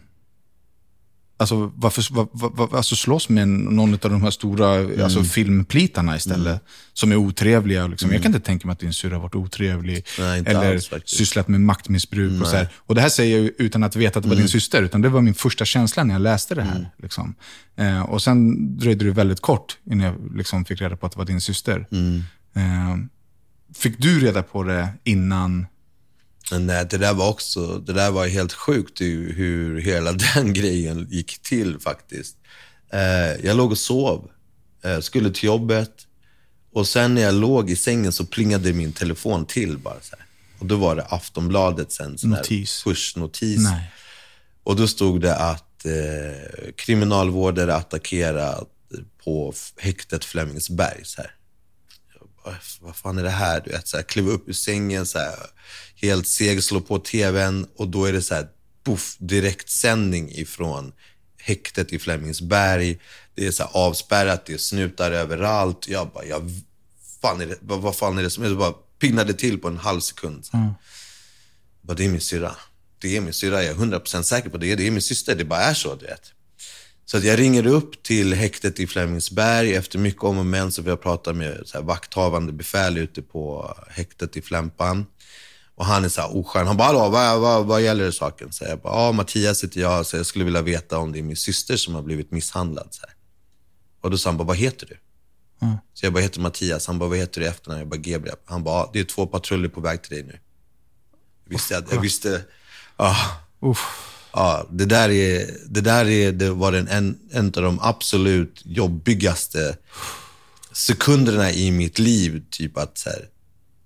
Alltså, varför, vad, vad, alltså slåss med någon av de här stora Mm. alltså, filmplitarna istället, som är otrevliga. Liksom. Jag kan inte tänka mig att din syrra har varit otrevlig, Mm. Nej, eller alls sysslat med maktmissbruk. Och, så här. och det här säger jag utan att veta att det var Mm. din syster, utan det var min första känsla när jag läste det här. Liksom. Eh, och sen dröjde det väldigt kort innan jag liksom, fick reda på att det var din syster. Mm. Eh, fick du reda på det innan? Men nej, det där var också, det där var helt sjukt hur, hur hela den grejen gick till faktiskt. Eh, jag låg och sov, eh, skulle till jobbet och sen när jag låg i sängen så plingade min telefon till bara så här. Och då var det Aftonbladet sen, sån Notis. push-notis. Nej. Och då stod det att eh, kriminalvårdare attackerat på häktet Flemingsberg. Så här. Bara, Vad fan är det här? Du vet, så här, kliva upp ur sängen, så här, helt seg, slå på tvn och då är det så här, puff, direktsändning ifrån häktet i Flemingsberg. Det är så avspärrat, det är snutar överallt. Jag bara, jag, fan det, vad, vad fan är det som är? Jag bara pinnade till på en halv sekund. Här. Bara, det är min syrra. Det är min syrra, jag är 100% säker på det. Det är min syster, det bara är så, du vet. Så att jag ringer upp till häktet i Flemingsberg efter mycket om och men så vi har pratat med så här, vakthavande befäl ute på häktet i Flämpan. Och han är så här oskön. Han bara, hallå, vad, vad, vad gäller det saken? Så jag bara, ja, Mattias heter jag, så jag skulle vilja veta om det är min syster som har blivit misshandlad. Så här. Och då sa han bara, vad heter du? Så jag bara, heter Mattias. Han bara, vad heter du i efternamn? Jag bara, Gabriel. Han bara, det är två patruller på väg till dig nu. Jag visste, att, jag visste, ja. Ja, det där, är, det där är, det var den en, en av de absolut jobbigaste sekunderna i mitt liv. Typ att så här,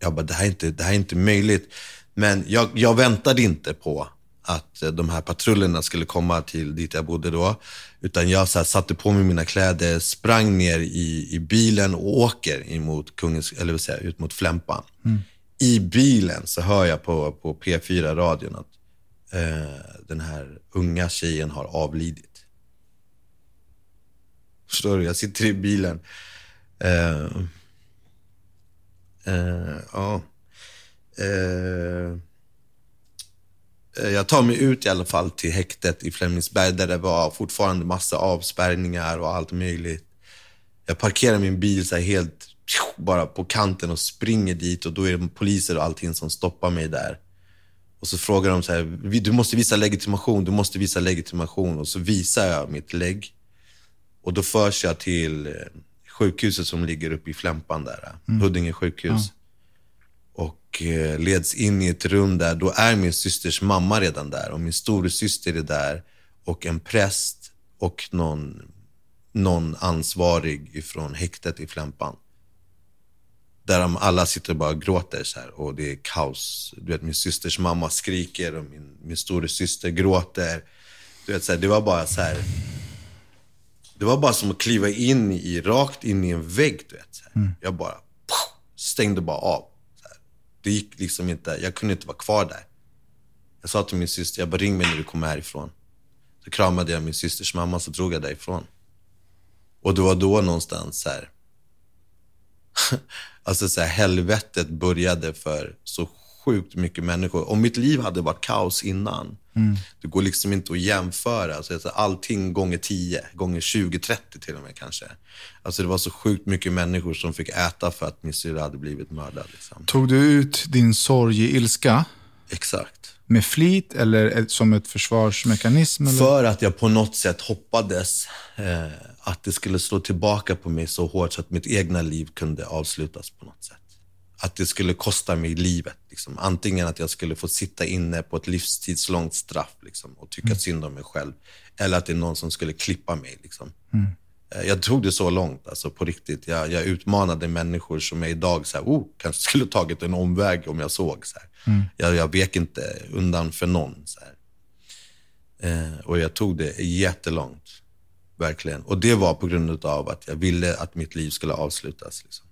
jag bara, det här är inte, det här är inte möjligt. Men jag, jag väntade inte på att eh, de här patrullerna skulle komma till dit jag bodde då. Utan jag så här, satte på mig mina kläder, sprang ner i, i bilen och åker emot kungens, eller jag, ut mot Flämpan. I bilen så hör jag på, på P4-radion att eh, den här unga tjejen har avlidit. Förstår du? Jag sitter i bilen. Eh, Eh, ja. Eh, eh, jag tar mig ut i alla fall till häktet i Flemingsberg där det var fortfarande massa avspärrningar och allt möjligt. Jag parkerar min bil så här helt bara på kanten och springer dit och då är det poliser och allting som stoppar mig där. Och så frågar de så här, du måste visa legitimation, du måste visa legitimation. Och så visar jag mitt lägg. Och då förs jag till sjukhuset som ligger uppe i Flämpan där. Huddinge sjukhus. Och eh, leds in i ett rum där, då är min systers mamma redan där och min storasyster är där och en präst och någon, någon ansvarig ifrån häktet i Flämpan. Där de alla sitter och bara gråter så här, och det är kaos. Du vet, min systers mamma skriker och min, min storasyster gråter. Du vet, så här, det var bara så här. Det var bara som att kliva in i, rakt in i en vägg. Du vet, så här. Jag bara stängde bara av. Det gick liksom inte, jag kunde inte vara kvar där. Jag sa till min syster, jag bara ring mig när du kommer härifrån. Så kramade jag min systers mamma så drog jag därifrån. Och det var då någonstans så här, alltså så här, helvetet började för så sjukt mycket människor. Om mitt liv hade varit kaos innan, det går liksom inte att jämföra. Alltså, allting gånger 10, gånger 20, 30 till och med kanske. Alltså det var så sjukt mycket människor som fick äta för att min syrra hade blivit mördad. Liksom. Tog du ut din sorg i ilska Exakt. med flit eller som ett försvarsmekanism? Eller? För att jag på något sätt hoppades eh, att det skulle slå tillbaka på mig så hårt så att mitt egna liv kunde avslutas på något sätt. Att det skulle kosta mig livet. Liksom. Antingen att jag skulle få sitta inne på ett livstidslångt straff liksom, och tycka synd om mig själv. Eller att det är någon som skulle klippa mig. Liksom. Eh, Jag tog det så långt, alltså på riktigt. Jag, jag utmanade människor som jag idag så här, oh, kanske skulle tagit en omväg om jag såg. Så här. Jag, jag vek inte undan för någon. Så här. Eh, och jag tog det jättelångt. Verkligen. Och det var på grund av att jag ville att mitt liv skulle avslutas. Liksom.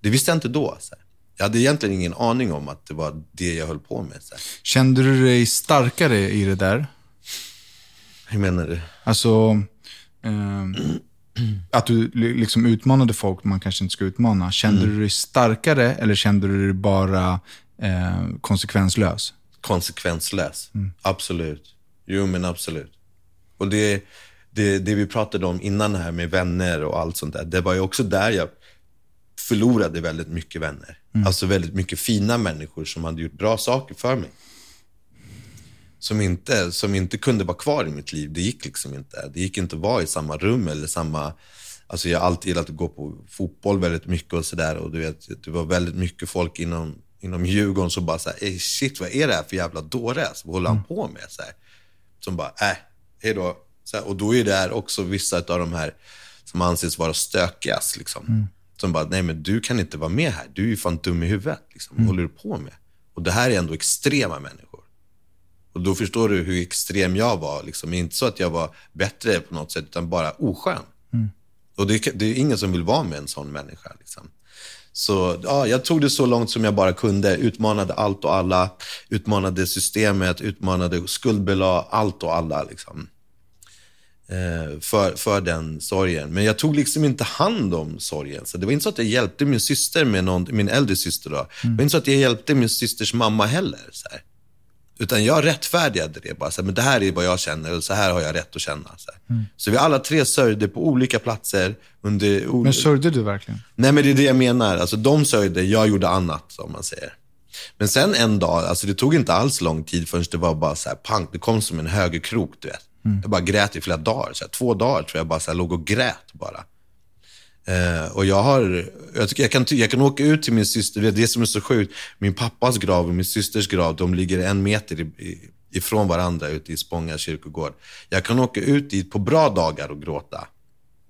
Det visste jag inte då. Så. Jag hade egentligen ingen aning om att det var det jag höll på med. Så. Kände du dig starkare i det där? Hur menar du? Alltså, ehm, att du li- liksom utmanade folk man kanske inte ska utmana. Kände Mm. du dig starkare eller kände du dig bara eh, konsekvenslös? konsekvenslös. Absolut. Jo, men absolut. Och det, det, det vi pratade om innan här med vänner och allt sånt där, det var ju också där jag förlorade väldigt mycket vänner. Alltså väldigt mycket fina människor som hade gjort bra saker för mig. Som inte, som inte kunde vara kvar i mitt liv. Det gick liksom inte. Det gick inte att vara i samma rum eller samma... Alltså jag har alltid gillat att gå på fotboll väldigt mycket och sådär. Och du vet, det var väldigt mycket folk inom, inom Djurgården som bara såhär, "Ey, shit vad är det här för jävla dåre? Alltså, vad håller han på med? Så här. Som bara, äh, hej då. Så här, och då är det också vissa av de här som anses vara stökigast. Liksom. Som bara, nej men du kan inte vara med här. Du är ju fan dum i huvudet. Liksom. Vad håller du på med? Och det här är ändå extrema människor. Och då förstår du hur extrem jag var. Liksom. Inte så att jag var bättre på något sätt, utan bara oskön. Och det, det är ingen som vill vara med en sån människa. Liksom. Så ja, jag tog det så långt som jag bara kunde. Utmanade allt och alla. Utmanade systemet, utmanade skuldbelade allt och alla. Liksom. Eh, för, för den sorgen. Men jag tog liksom inte hand om sorgen. Så det var inte så att jag hjälpte min syster med någon, min äldre syster då. Det var inte så att jag hjälpte min systers mamma heller. Så här. Utan jag rättfärdigade det bara. Så här, men det här är vad jag känner och så här har jag rätt att känna. Så, här. så vi alla tre sörjde på olika platser. Under, Men sörjde du verkligen? Nej, men det är det jag menar. Alltså, de sörjde, jag gjorde annat, som man säger. Men sen en dag, alltså det tog inte alls lång tid förrän det var bara så här, pang, det kom som en högerkrok, du vet. Mm. Jag bara grät i flera dagar, så här, två dagar tror jag bara så här, låg och grät bara. Eh, och jag har, jag, tycker jag, kan, jag kan åka ut till min syster, det är det som är så sjukt. Min pappas grav och min systers grav, de ligger en meter i, i, ifrån varandra ute i Spånga kyrkogård. Jag kan åka ut dit på bra dagar och gråta.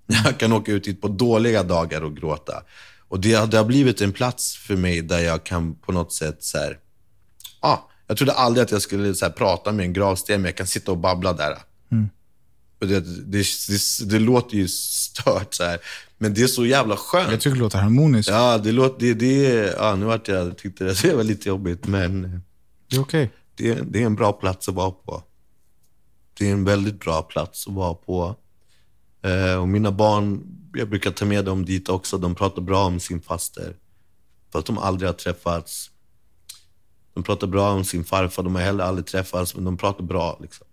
Jag kan åka ut dit på dåliga dagar och gråta. Och det, har- det har blivit en plats för mig där jag kan på något sätt så här, ah, jag trodde aldrig att jag skulle så här, prata med en gravsten, men jag kan sitta och babbla där. Det, det, det, det låter ju stört så här, men det är så jävla skönt. Jag tycker det låter harmoniskt. Ja, det låter, det, det, ja, nu vart jag, tyckte det var lite jobbigt, men Det är okej. det, det är en bra plats att vara på. Det är en väldigt bra plats att vara på. Eh, och mina barn, jag brukar ta med dem dit också. De pratar bra om sin faster. För att de aldrig har träffats. De pratar bra om sin farfar. De har heller aldrig träffats, men de pratar bra. Liksom.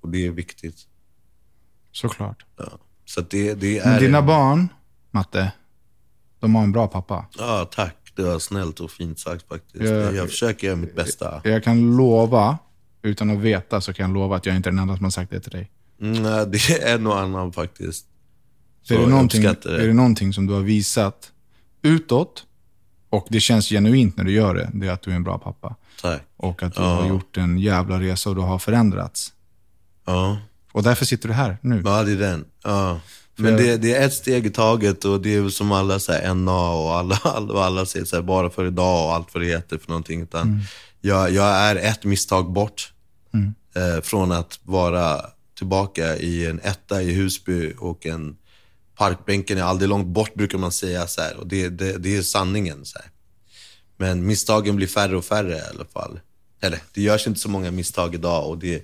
Och det är viktigt. Såklart. Ja. Så det, det Men är... dina barn, Matte, de har en bra pappa. Ja, tack. Det var snällt och fint sagt faktiskt. Ja. Jag försöker göra mitt bästa. Jag kan lova, utan att veta, så kan jag lova att jag inte är den enda som har sagt det till dig. Mm, nej, det är en och annan faktiskt. Så är, det jag någonting, det. är det någonting som du har visat utåt och det känns genuint när du gör det, det är att du är en bra pappa. Tack. Och att du Ja. har gjort en jävla resa och du har förändrats. Ja. Och därför sitter du här nu. Ja, det är den. Ja. Men det, det är ett steg i taget och det är som alla så här, NA och alla, alla, alla säger så här, bara för idag och allt vad det heter för någonting. Utan Mm. jag, jag är ett misstag bort eh, från att vara tillbaka i en etta i Husby och en parkbänken är aldrig långt bort brukar man säga. Så här, och det, det, det är sanningen. Så här. Men misstagen blir färre och färre i alla fall. Eller det görs inte så många misstag idag och det,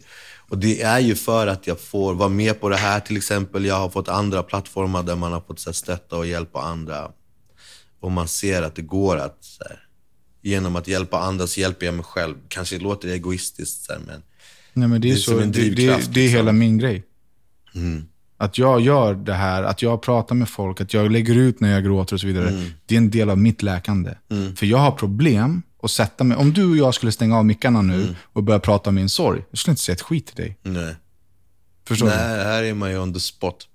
och det är ju för att jag får vara med på det här till exempel. Jag har fått andra plattformar där man har fått så här, stötta och hjälpa andra. Och man ser att det går att, så här, genom att hjälpa andra så hjälper jag mig själv. Kanske låter det egoistiskt så här, men Nej, men det är, Det är så, som en det, det, drivkraft, det är liksom. hela min grej. Mm. Att jag gör det här, att jag pratar med folk, att jag lägger ut när jag gråter och så vidare. Mm. Det är en del av mitt läkande. För jag har problem att sätta mig. Om du och jag skulle stänga av mickarna nu Mm. och börja prata om min sorg, jag skulle inte säga ett skit till dig. nej. Förstår du? nej, här är man ju on the spot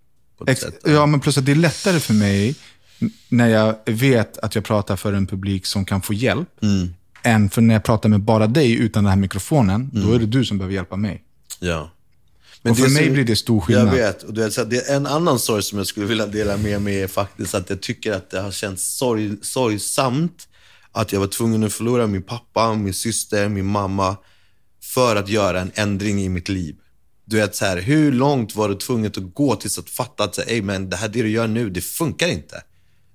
Ex- sätt. ja, men plus att det är lättare för mig när jag vet att jag pratar för en publik som kan få hjälp, Mm. än för när jag pratar med bara dig utan den här mikrofonen. Då är det du som behöver hjälpa mig. Ja. Och för det mig som- blir det stor skillnad. Jag vet. Och du vet så det är en annan sorg som jag skulle vilja dela med mig är faktiskt att jag tycker att det har känts sorg, sorgsamt att jag var tvungen att förlora min pappa, min syster, min mamma för att göra en ändring i mitt liv. Du vet så här, hur långt var du tvungen att gå tills att fatta att så här, "Ey, men det här det du gör nu, det funkar inte.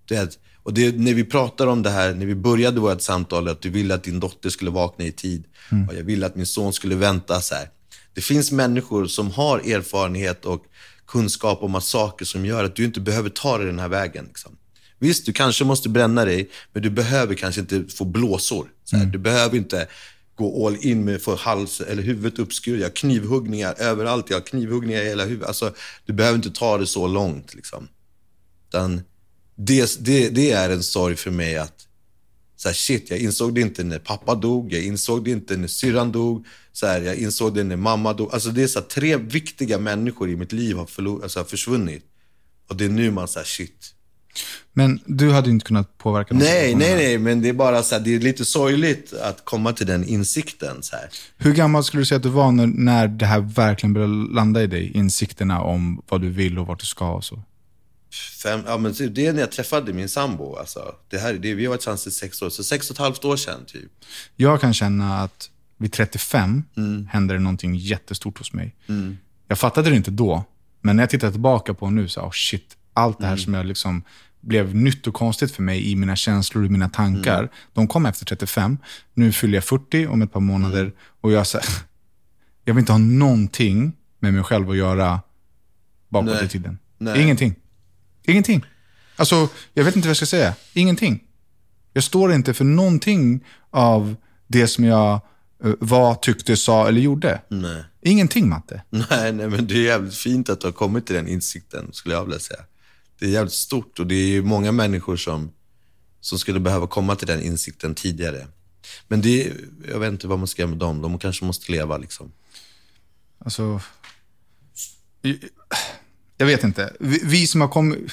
Du vet, och det, när vi pratar om det här, när vi började vårt samtal, att du ville att din dotter skulle vakna i tid och jag ville att min son skulle vänta. Så här. Det finns människor som har erfarenhet och kunskap om att saker som gör att du inte behöver ta dig den här vägen. Liksom. Visst, du kanske måste bränna dig, men du behöver kanske inte få blåsor. Så här. Du behöver inte gå all in med få hals eller huvudet uppskuret. Jag har knivhuggningar överallt. Jag har knivhuggningar i hela huvudet. Alltså, du behöver inte ta det så långt. Liksom. Det, det, det är en sorg för mig att så här, shit, jag insåg det inte när pappa dog, jag insåg det inte när syrran dog, så här, jag insåg det när mamma dog. Alltså det är så här, tre viktiga människor i mitt liv har, förlor- alltså, har försvunnit. Och det är nu man säger shit. Men du hade inte kunnat påverka någon Nej, nej, nej, men det är bara så här, det är lite sorgligt att komma till den insikten. Så här. Hur gammal skulle du säga att du var när, när det här verkligen började landa i dig? Insikterna om vad du vill och vart du ska och så. Fem, ja, men det är när jag träffade min sambo. Alltså. Det här, det, vi har varit tillsammans i sex år, så sex och ett halvt år sedan typ. Jag kan känna att vid 35 Mm. händer det någonting jättestort hos mig. Jag fattade det inte då, men när jag tittar tillbaka på nu så, oh shit, allt det här Mm. som jag liksom blev nytt och konstigt för mig i mina känslor och mina tankar, Mm. de kom efter 35. Nu fyller jag 40 om ett par månader Mm. och jag, så, jag vill inte ha någonting med mig själv att göra bakåt Nej. i tiden. Nej. Ingenting. Ingenting. Alltså, jag vet inte vad jag ska säga. Ingenting. Jag står inte för någonting av det som jag eh, var, tyckte, sa eller gjorde. Nej. Ingenting, Matte. Nej, nej, men det är jävligt fint att du har kommit till den insikten, skulle jag vilja säga. Det är jävligt stort och det är ju många människor som, som skulle behöva komma till den insikten tidigare. Men det, jag vet inte vad man ska göra med dem. De kanske måste leva liksom. Alltså, jag vet inte. Vi, vi som har kommit,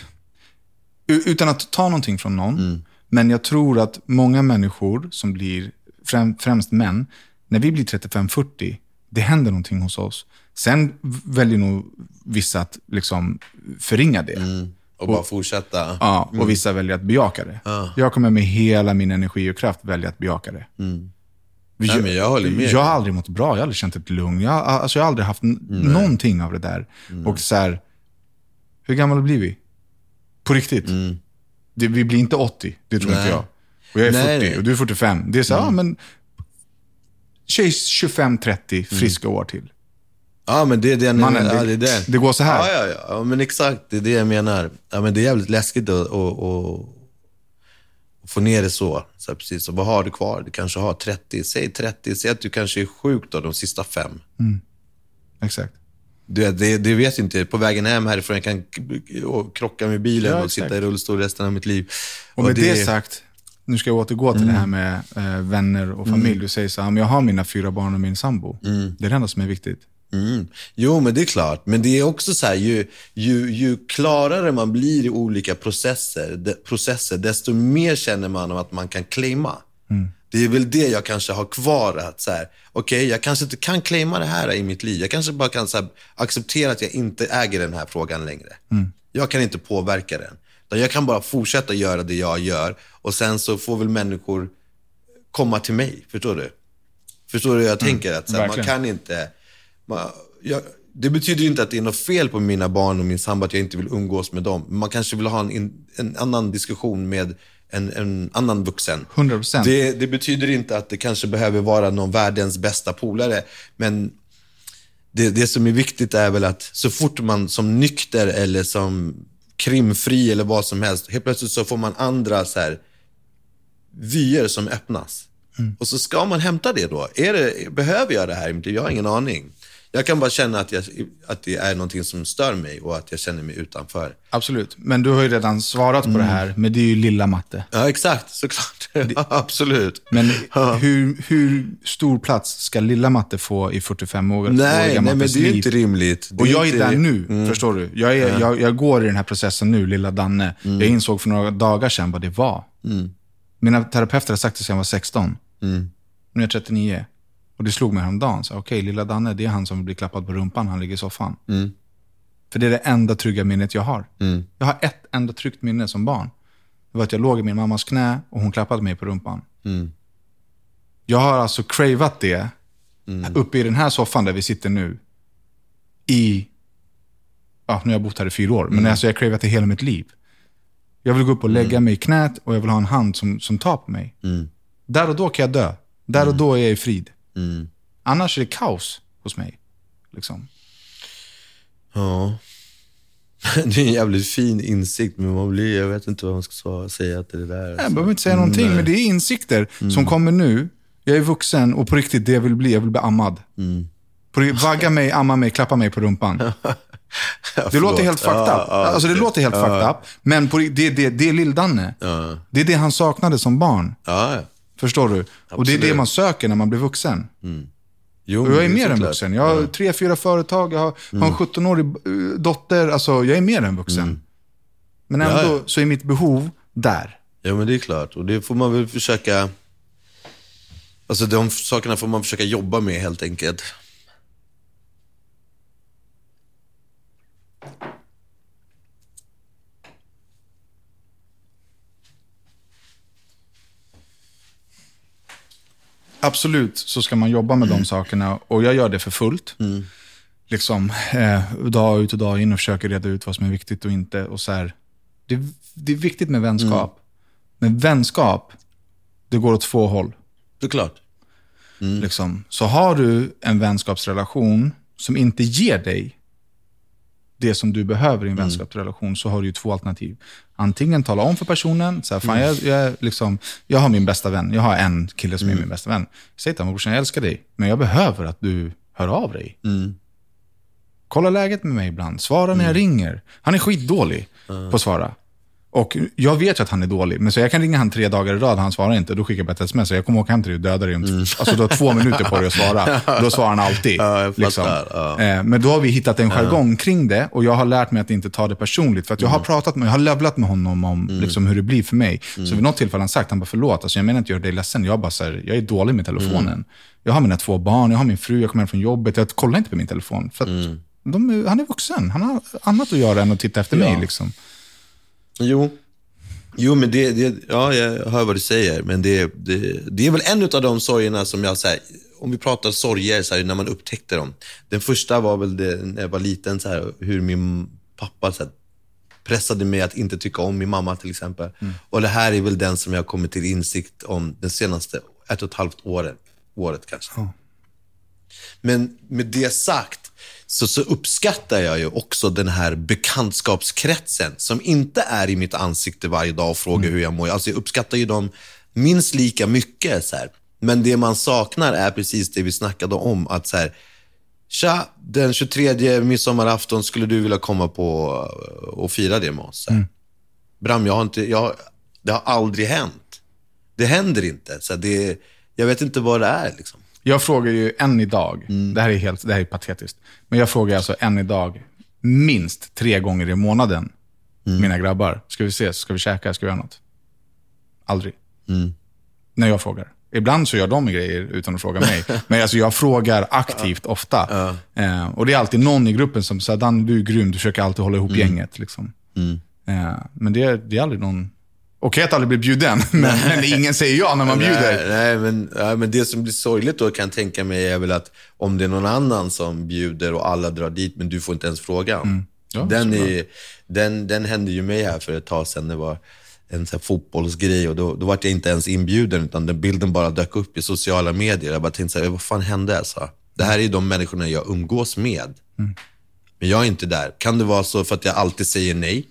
utan att ta någonting från någon, men jag tror att många människor som blir, främ, främst män, när vi blir 35-40, det händer någonting hos oss. Sen väljer nog vissa att liksom förringa det. Och bara fortsätta. Ja, och vissa väljer att bejaka det. Jag kommer med hela min energi och kraft välja att bejaka det. Vi- Nej, men jag håller med. Jag har aldrig mått bra, jag har aldrig känt ett lugn. Jag, har- alltså, jag har aldrig haft n- någonting av det där. Och så här, hur gamla blir vi? På riktigt. Det, vi blir inte 80, det tror inte Nej. jag. Och jag är Nej, 40 nej. och du är 45. Det är så, ja men... Tjej 25-30 friska år till. Ja, men det är det, Mannen, ja, det- det, är det. det går så här. Ja, ja, ja, ja, men exakt. Det är det jag menar. Ja, men det är jävligt läskigt att, att, att, få ner det så. så precis. Och vad har du kvar? Du kanske har 30, säg 30, säg att du kanske är sjuk då, de sista fem. Exakt. Du det, det vet jag inte. På vägen hem härifrån, jag kan och krocka med bilen Ja, och sitta i rullstol resten av mitt liv. Och med det, sagt, nu ska jag återgå till det här med eh, vänner och familj. Du säger så här, "Ja, jag har mina fyra barn och min sambo. Det är det enda som är viktigt. Mm. Jo, men det är klart. Men det är också så här, ju, ju, ju klarare man blir i olika processer, de, processer, desto mer känner man att man kan claima. Det är väl det jag kanske har kvar. att så här, okay, jag kanske inte kan claima det här i mitt liv. Jag kanske bara kan här, acceptera att jag inte äger den här frågan längre. Jag kan inte påverka den. Jag kan bara fortsätta göra det jag gör och sen så får väl människor komma till mig. Förstår du? Förstår du hur jag tänker? Att här, man kan inte... Jag, det betyder inte att det är något fel på mina barn och min sambo, att jag inte vill umgås med dem. Man kanske vill ha en, en annan diskussion med en, en annan vuxen. 100%. Det, det betyder inte att det kanske behöver vara någon världens bästa polare, men det, det som är viktigt är väl att så fort man som nykter eller som krimfri eller vad som helst, helt plötsligt så får man andra så här, vyer som öppnas. Och så ska man hämta det då. Är det, behöver jag det här i mitt liv? Jag har ingen aning. Jag kan bara känna att, jag, att det är någonting som stör mig och att jag känner mig utanför. Absolut. Men du har ju redan svarat på det här, men det är ju lilla matte. Ja, exakt. Såklart. Ja, absolut. Men hur, hur stor plats ska lilla matte få i 45 år Nej, nej, men det är ju inte rimligt. Det Och jag är där nu, förstår du? Jag, är, jag, jag går i den här processen nu, lilla Danne. Jag insåg för några dagar sedan vad det var. Mina terapeuter har sagt det sedan jag var 16. Nu är jag 39. Och det slog mig häromdagen. Så, Okej, lilla Danne, det är han som blir klappad på rumpan. Han ligger i soffan. För det är det enda trygga minnet jag har. Jag har ett enda tryggt minne som barn. Det var att jag låg i min mammas knä och hon klappade mig på rumpan. Jag har alltså cravat det uppe i den här soffan där vi sitter nu. I, ja nu har jag bott här i fyra år, men alltså jag har cravat det hela mitt liv. Jag vill gå upp och lägga mig i knät och jag vill ha en hand som, som tar på mig. Där och då kan jag dö. Där och då är jag i frid. Annars är det kaos hos mig. Liksom. Ja. Det är en jävligt fin insikt, men man blir, jag vet inte vad man ska säga till det där. alltså. Jag behöver inte säga någonting, Nej. men det är insikter som kommer nu. Jag är vuxen och på riktigt, det jag vill bli, jag vill bli ammad. Riktigt, vagga mig, amma mig, klappa mig på rumpan. Det förlåt. låter helt fucked Ja, up. ja, alltså det låter helt fucked up. Men på, det, det, det är lill-Danne. Det är det han saknade som barn. Ja, ja. Förstår du? Och det är det Absolut. man söker när man blir vuxen. Jo, Och jag är mer än vuxen. Jag har tre, fyra företag, jag har, har en 17-årig eh, dotter. Alltså, jag är mer än vuxen. Men ändå Ja, ja. så är mitt behov där. Ja, men det är klart. Och det får man väl försöka... Alltså de sakerna får man försöka jobba med helt enkelt. Absolut så ska man jobba med de sakerna och jag gör det för fullt. Liksom, eh, dag ut och dag in och försöker reda ut vad som är viktigt och inte. Och så här, det, det är viktigt med vänskap. Men vänskap, det går åt två håll. Det är klart. Liksom. Så har du en vänskapsrelation som inte ger dig det som du behöver i en vänskapsrelation så har du två alternativ. Antingen tala om för personen, så här, fan, jag, jag, är liksom, jag har min bästa vän, jag har en kille som är min bästa vän. Säg till honom, brorsan jag älskar dig, men jag behöver att du hör av dig. Kolla läget med mig ibland, svara när jag ringer. Han är skitdålig på att svara. Och jag vet ju att han är dålig, men så jag kan ringa han tre dagar i rad, han svarar inte. Då skickar jag bara ett sms. Jag kommer åka hem till dig och döda dig. Om Alltså du har två minuter på dig att svara. Då svarar han alltid. Ja, liksom. ja. Eh, Men då har vi hittat en jargong kring det och jag har lärt mig att inte ta det personligt. För jag har pratat med, jag har levlat med honom om liksom, hur det blir för mig. Så vid något tillfälle har han sagt, han bara förlåt, alltså, jag menar inte göra dig ledsen. Jag, bara, så här, jag är dålig med telefonen. Jag har mina två barn, jag har min fru, jag kommer hem från jobbet. Jag kollar inte på min telefon. För att de, är- han är vuxen, han har annat att göra än att titta efter mig. Liksom. Jo. Jo, men det, det, ja, jag hör vad du säger, men det, det, det är väl en av de sorgerna som jag, så här, om vi pratar sorger, så här, när man upptäckte dem. Den första var väl det, när jag var liten, så här, hur min pappa så här, pressade mig att inte tycka om min mamma till exempel. Och det här är väl den som jag har kommit till insikt om den senaste ett och ett halvt året, året kanske. Men med det sagt så, så uppskattar jag ju också den här bekantskapskretsen som inte är i mitt ansikte varje dag och frågar hur jag mår. Alltså jag uppskattar ju dem minst lika mycket. Så här. Men det man saknar är precis det vi snackade om. Att så här, Tja, den 23 midsommarafton skulle du vilja komma på och fira det med oss? Så här. Bram, jag har inte, jag, det har aldrig hänt. Det händer inte. Så det, jag vet inte vad det är. Liksom. Jag frågar ju än idag, Mm. det här är helt det här är patetiskt, men jag frågar alltså än idag minst tre gånger i månaden Mm. mina grabbar. Ska vi ses? Ska vi käka? Ska vi göra något? Aldrig. Mm. När jag frågar. Ibland så gör de grejer utan att fråga mig. Men alltså jag frågar aktivt ofta. Eh, och det är alltid någon i gruppen som säger, Dan du är grym, du försöker alltid hålla ihop gänget. Liksom. Eh, men det, det är aldrig någon... Okej att aldrig bli bjuden, men, men ingen säger ja när man bjuder. Nej, nej men, ja, men det som blir sorgligt då kan jag tänka mig är väl att om det är någon annan som bjuder och alla drar dit, men du får inte ens frågan. Mm. Ja, den, är, den, den hände ju mig här för ett tag sedan. Det var en så fotbollsgrej och då, då var jag inte ens inbjuden, utan den bilden bara dök upp i sociala medier. Jag bara tänkte så här, vad fan hände? Alltså? Det här är ju de människorna jag umgås med. Mm. Men jag är inte där. Kan det vara så för att jag alltid säger nej?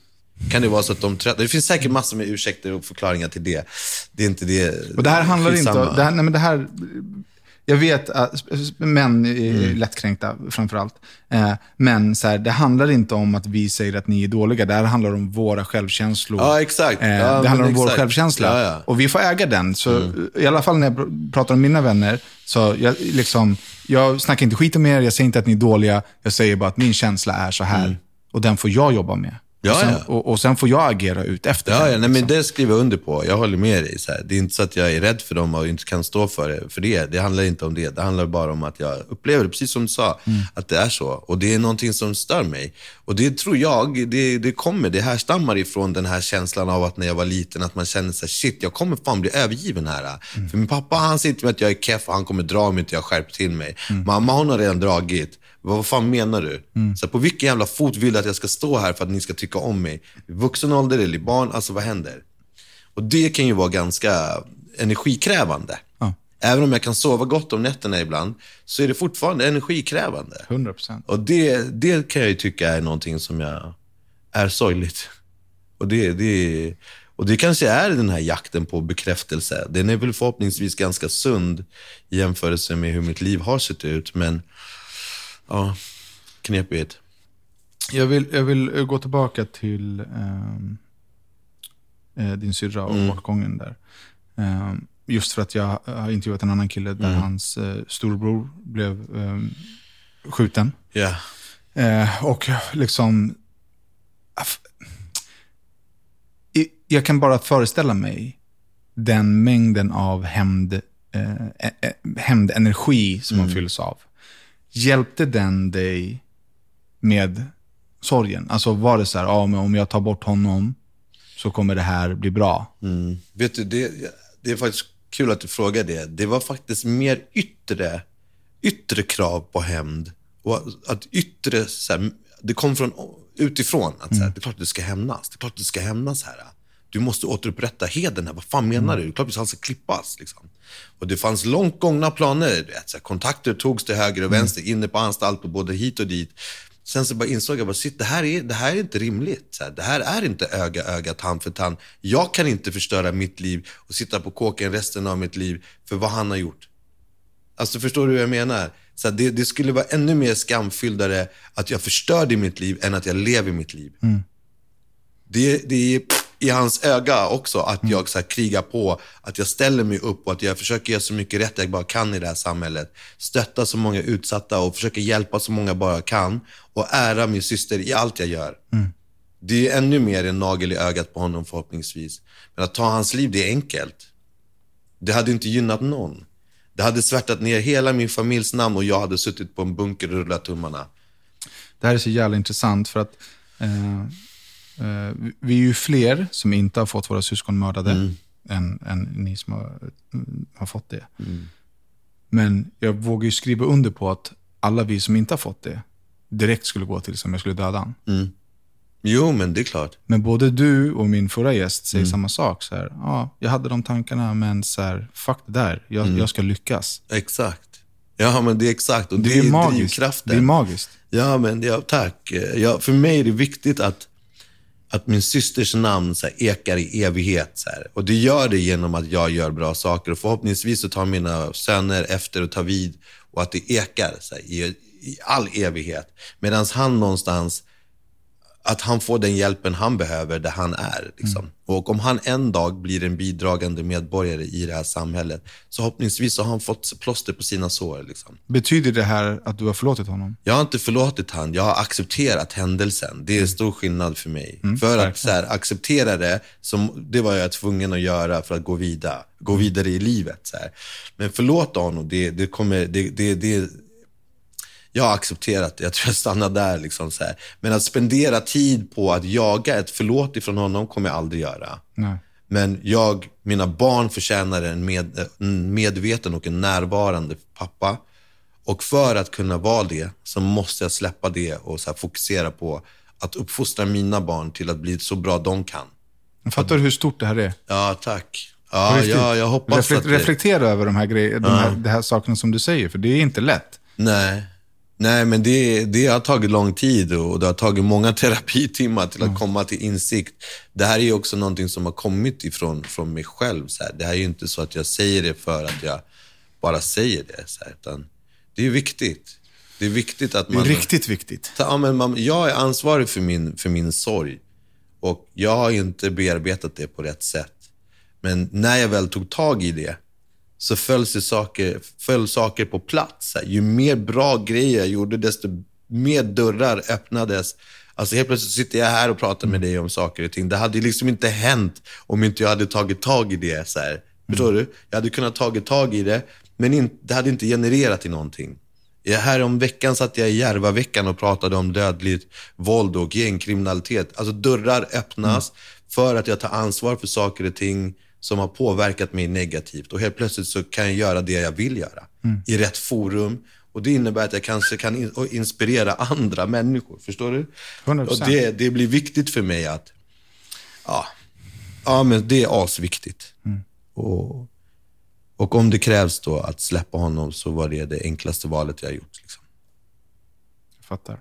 Kan det vara så att de tröttnar? Det finns säkert massor med ursäkter och förklaringar till det. Det är inte det. Och det här handlar inte om... Det här, nej, men det här, jag vet att män är Mm. lättkränkta framför allt. Eh, men så här, det handlar inte om att vi säger att ni är dåliga. Det här handlar om våra självkänslor. Ja, exakt. Eh, Ja, det handlar om vår exakt. självkänsla. Ja, ja. Och vi får äga den. Så i alla fall när jag pr- pratar om mina vänner, så jag, liksom, jag snackar inte skit om er, jag säger inte att ni är dåliga. Jag säger bara att min känsla är så här. Och den får jag jobba med. Ja, och, sen, ja. och, och sen får jag agera ut efter Ja, ja nej, men liksom. det skriver jag under på. Jag håller med dig. Så här. Det är inte så att jag är rädd för dem och inte kan stå för det. För det. Det handlar inte om det. Det handlar bara om att jag upplever det, precis som du sa, Mm. att det är så. Och det är någonting som stör mig. Och det tror jag, det, det kommer, det härstammar ifrån den här känslan av att när jag var liten, att man känner så här, shit, jag kommer fan bli övergiven här. Mm. För min pappa, han till mig att jag är keff och han kommer dra om inte jag skärper till mig. Mm. Mamma, hon har redan dragit. Vad fan menar du? Så på vilken jävla fot vill du att jag ska stå här för att ni ska tycka om mig? Vuxen ålder eller i barn, alltså vad händer? Och det kan ju vara ganska energikrävande. Ja. Även om jag kan sova gott om nätterna ibland, så är det fortfarande energikrävande. 100 procent. Och det, det kan jag ju tycka är någonting som jag är sorgligt. Och det, det, och det kanske är den här jakten på bekräftelse. Den är väl förhoppningsvis ganska sund i jämförelse med hur mitt liv har sett ut. Men ja, knepigt. Jag vill, jag vill eh, gå tillbaka till ehm, eh, din syrra och bortgången där. Ehm, just för att jag har intervjuat en annan kille där hans eh, storbror blev ehm, skjuten. Ja. Eh, och liksom... Jag kan bara föreställa mig den mängden av hämnd, eh, eh, eh, hämndenergi som man fylls av. Hjälpte den dig med sorgen? Alltså var det så här, ja, men om jag tar bort honom så kommer det här bli bra? Vet du, det, det är faktiskt kul att du frågar det. Det var faktiskt mer yttre, yttre krav på hämnd. Och att yttre, så här, det kom från utifrån. Att, så här, Det är klart du ska hämnas. Det är klart du ska hämnas här. Du måste återupprätta hedern här. Vad fan menar du? Det är klart han ska klippas. Liksom. Och det fanns långt gångna planer. du Vet, kontakter togs till höger och vänster, inne på anstalt och både hit och dit. Sen så bara insåg jag, bara, shit, det, här är, det här är inte rimligt. Så här, det här är inte öga, öga, tand för tand. Jag kan inte förstöra mitt liv och sitta på kåken resten av mitt liv för vad han har gjort. Alltså förstår du hur jag menar? Så här, det, det skulle vara ännu mer skamfylldare att jag förstörde mitt liv än att jag lever mitt liv. Det, det är i hans öga också att jag så här, krigar på, att jag ställer mig upp och att jag försöker göra så mycket rätt jag bara kan i det här samhället. Stötta så många utsatta och försöka hjälpa så många bara kan. Och ära min syster i allt jag gör. Det är ännu mer en nagel i ögat på honom förhoppningsvis. Men att ta hans liv, det är enkelt. Det hade inte gynnat någon. Det hade svärtat ner hela min familjs namn och jag hade suttit på en bunker och rullat tummarna. Det här är så jävla intressant för att eh, vi är ju fler som inte har fått våra syskon mördade än, än ni som har, mm, har fått det. Men jag vågar ju skriva under på att alla vi som inte har fått det direkt skulle gå till som jag skulle döda han. Jo, men det är klart. Men både du och min förra gäst säger samma sak. Så här, ja, jag hade de tankarna, men så här, fuck det där. Jag, jag ska lyckas. Exakt. Ja, men det är exakt. Och det, Det är magiskt. drivkraften. Det är magiskt. Ja, men ja, tack. Ja, för mig är det viktigt att, att min systers namn så här, ekar i evighet. Så här. Och det gör det genom att jag gör bra saker. Och förhoppningsvis så tar mina söner efter och tar vid. Och att det ekar så här, i, i all evighet. Medan han någonstans att han får den hjälpen han behöver där han är. Liksom. Mm. Och om han en dag blir en bidragande medborgare i det här samhället, så förhoppningsvis så har han fått plåster på sina sår. Liksom. Betyder det här att du har förlåtit honom? Jag har inte förlåtit han, jag har accepterat händelsen. Det är en stor skillnad för mig. Mm, för att så här, acceptera det, som, det var jag tvungen att göra för att gå vidare, gå vidare i livet. Så här. Men förlåta honom, det, det kommer, det, det, det, jag har accepterat det. Jag tror jag stannar där. Liksom så här. Men att spendera tid på att jaga ett förlåt ifrån honom kommer jag aldrig göra. Nej. Men jag, mina barn förtjänar en, med, en medveten och en närvarande pappa. Och för att kunna vara det så måste jag släppa det och så fokusera på att uppfostra mina barn till att bli så bra de kan. Fattar du hur stort det här är? Ja, tack. Ja, ja jag hoppas Reflek- att det... Reflektera över de här, grej- de här, de här sakerna som du säger, för det är inte lätt. Nej. Nej, men det, det har tagit lång tid och det har tagit många terapitimmar till att komma till insikt. Det här är ju också någonting som har kommit ifrån från mig själv. Så här. Det här är ju inte så att jag säger det för att jag bara säger det. Så här, utan det är viktigt. Det är viktigt att Det är man... riktigt viktigt. Ja, men man, jag är ansvarig för min, för min sorg. Och jag har inte bearbetat det på rätt sätt. Men när jag väl tog tag i det så föll, saker, föll saker på plats. Ju mer bra grejer jag gjorde, desto mer dörrar öppnades. Alltså helt plötsligt sitter jag här och pratar med dig om saker och ting. Det hade liksom inte hänt om inte jag hade tagit tag i det. Så här. Förstår du? Jag hade kunnat tagit tag i det, men det hade inte genererat till någonting. Här om veckan satt jag i Järvaveckan och pratade om dödligt våld och gängkriminalitet. Alltså dörrar öppnas för att jag tar ansvar för saker och ting som har påverkat mig negativt. Och helt plötsligt så kan jag göra det jag vill göra i rätt forum. Och det innebär att jag kanske kan in- och inspirera andra människor. Förstår du? 100%. Och det, det blir viktigt för mig att, ja, ja men det är asviktigt. Och, och om det krävs då att släppa honom så var det det enklaste valet jag gjort. Liksom. Jag fattar.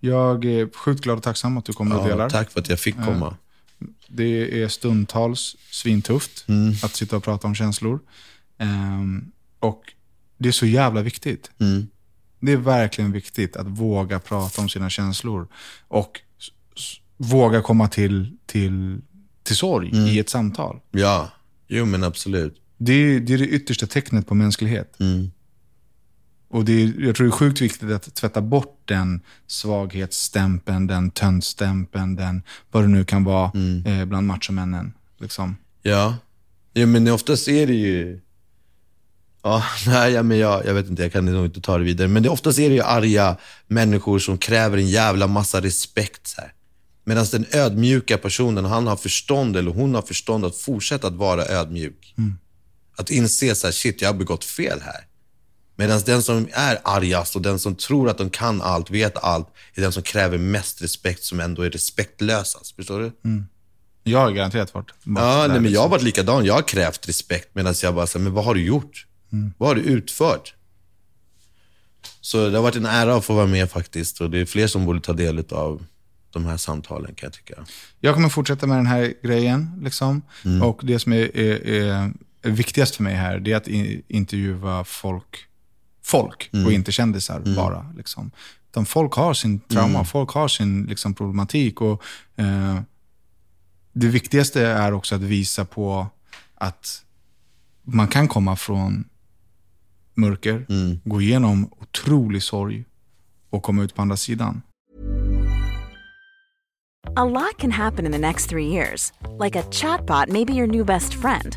Jag är sjukt glad och tacksam att du och Ja, delar. tack för att jag fick komma. Det är stundtals svintufft Mm. att sitta och prata om känslor. Ehm, och det är så jävla viktigt. Mm. Det är verkligen viktigt att våga prata om sina känslor. Och våga komma till, till, till sorg Mm. i ett samtal. Ja, jo men absolut. Det är, det är det yttersta tecknet på mänsklighet. Mm. Och det är, jag tror det är sjukt viktigt att tvätta bort den svaghetsstämpeln, den töntstämpeln, den vad det nu kan vara Mm. eh, bland machomännen. Liksom. Ja. ja, men oftast är det ju... Ja, nej, ja, men jag, jag vet inte, jag kan nog inte ta det vidare. Men det, oftast är det ju arga människor som kräver en jävla massa respekt. Så här. Medan den ödmjuka personen, han har förstånd eller hon har förstånd att fortsätta att vara ödmjuk. Att inse så här, shit, jag har begått fel här. Medan den som är argast och den som tror att de kan allt, vet allt, är den som kräver mest respekt, som ändå är respektlösast. Förstår du? Jag har garanterat varit Ja, nej, men jag liksom. har varit likadan. Jag har krävt respekt medan jag bara men vad har du gjort? Vad har du utfört? Så det har varit en ära att få vara med faktiskt. Och det är fler som borde ta del av de här samtalen kan jag tycka. Jag kommer fortsätta med den här grejen. Liksom. Mm. Och det som är, är, är, viktigast för mig här, det är att intervjua folk, folk Mm. och inte kändisar bara. Liksom. Utan folk har sin trauma, Mm. folk har sin liksom, problematik. Och, eh, det viktigaste är också att visa på att man kan komma från mörker, Mm. gå igenom otrolig sorg och komma ut på andra sidan. A lot can happen in the next three years. Like a chatbot may be your new best friend.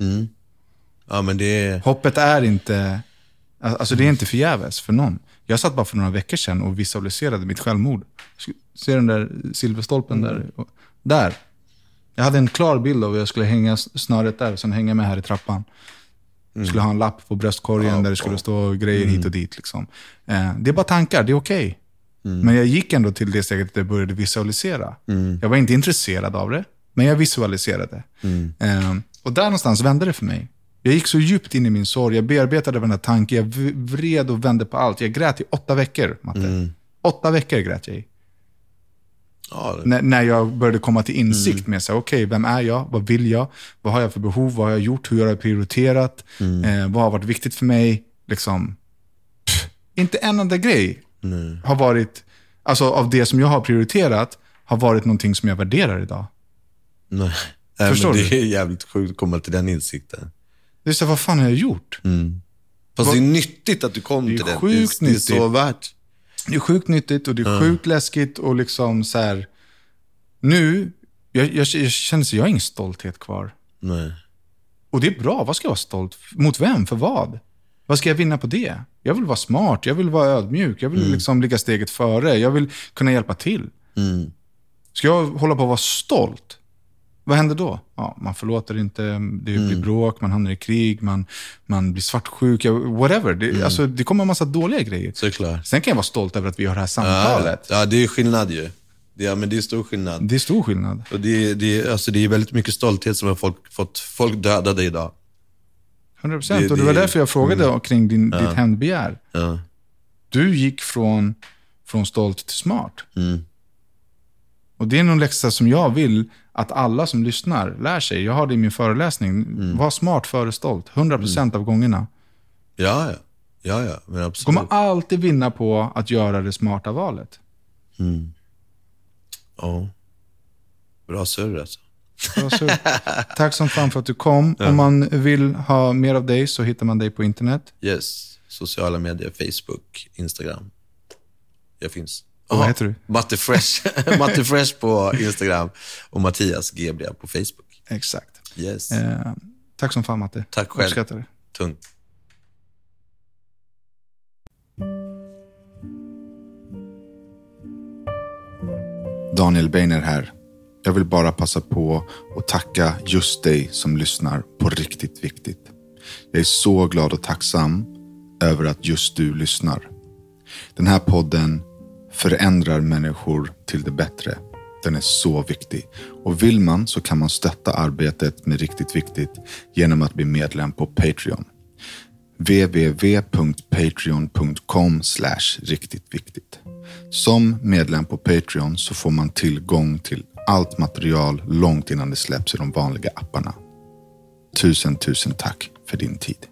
Mm. Ja, men det. Hoppet är inte, alltså det är inte förgäves för någon. Jag satt bara för några veckor sedan och visualiserade mitt självmord. Ser den där silverstolpen där? Där. Jag hade en klar bild av hur jag skulle hänga snöret där och sen hänga med här i trappan. Jag skulle ha en lapp på bröstkorgen Ja, där det skulle stå grejer hit och dit. Liksom. Eh, det är bara tankar, det är okej. Men jag gick ändå till det steget att jag började visualisera. Jag var inte intresserad av det, men jag visualiserade. Eh, och där någonstans vände det för mig. Jag gick så djupt in i min sorg, jag bearbetade varenda tanke, jag v- vred och vände på allt. Jag grät i åtta veckor, Matte. Åtta veckor grät jag i. Ja, det- När, jag började komma till insikt med sig, okej, vem är jag? Vad vill jag? Vad har jag för behov? Vad har jag gjort? Hur har jag prioriterat? Eh, vad har varit viktigt för mig? Liksom, pff, inte en enda grej har varit, alltså av det som jag har prioriterat, har varit någonting som jag värderar idag. Nej. Nej, Förstår men du? det är jävligt sjukt att komma till den insikten. Det är så, vad fan har jag gjort? Fast Vad- det är nyttigt att du kom Det är till sjukt det, är- det är nyttigt. så värt. Det är sjukt nyttigt och det är sjukt läskigt och liksom så här, nu, jag, jag, jag känner så jag har ingen stolthet kvar. Nej. Och det är bra, vad ska jag vara stolt? Mot vem? För vad? Vad ska jag vinna på det? Jag vill vara smart, jag vill vara ödmjuk, jag vill liksom ligga steget före, jag vill kunna hjälpa till. Mm. Ska jag hålla på att vara stolt? Vad händer då? Ja, man förlåter inte, det blir bråk, man hamnar i krig, man, man blir svartsjuk, ja, whatever. Det, alltså, det kommer en massa dåliga grejer. Såklart. Sen kan jag vara stolt över att vi har det här Ja, samtalet. ja, det är skillnad ju. Det, ja, men det är stor skillnad. Det är stor skillnad. Och det, det, alltså, det är väldigt mycket stolthet som har folk, fått folk dödade idag. 100 procent. Det- Och det var därför jag frågade kring din, ditt hämndbegär. Ja. Du gick från, från stolt till smart. Mm. Och det är någon läxa som jag vill att alla som lyssnar lär sig. Jag har det i min föreläsning. Mm. Var smart före stolt. 100% av gångerna. Ja, ja. Ja, ja. Men absolut. Kommer alltid vinna på att göra det smarta valet. Ja. Bra surr alltså. Bra surr. Tack som fan för att du kom. Om man vill ha mer av dig så hittar man dig på internet. Yes. Sociala medier, Facebook, Instagram. Jag finns. Vad heter du? Matte Fresh. Matte Fresh på Instagram och Mattias GB på Facebook. Exakt. Yes. Eh, tack som fan Matte. Tack själv. Uppskattar det. Tungt. Daniel Beiner här. Jag vill bara passa på att tacka just dig som lyssnar på riktigt viktigt. Jag är så glad och tacksam över att just du lyssnar. Den här podden förändrar människor till det bättre. Den är så viktig. Och vill man så kan man stötta arbetet med Riktigt Viktigt genom att bli medlem på Patreon. www.patreon.com riktigt viktigt. Som medlem på Patreon så får man tillgång till allt material långt innan det släpps i de vanliga apparna. Tusen, tusen tack för din tid.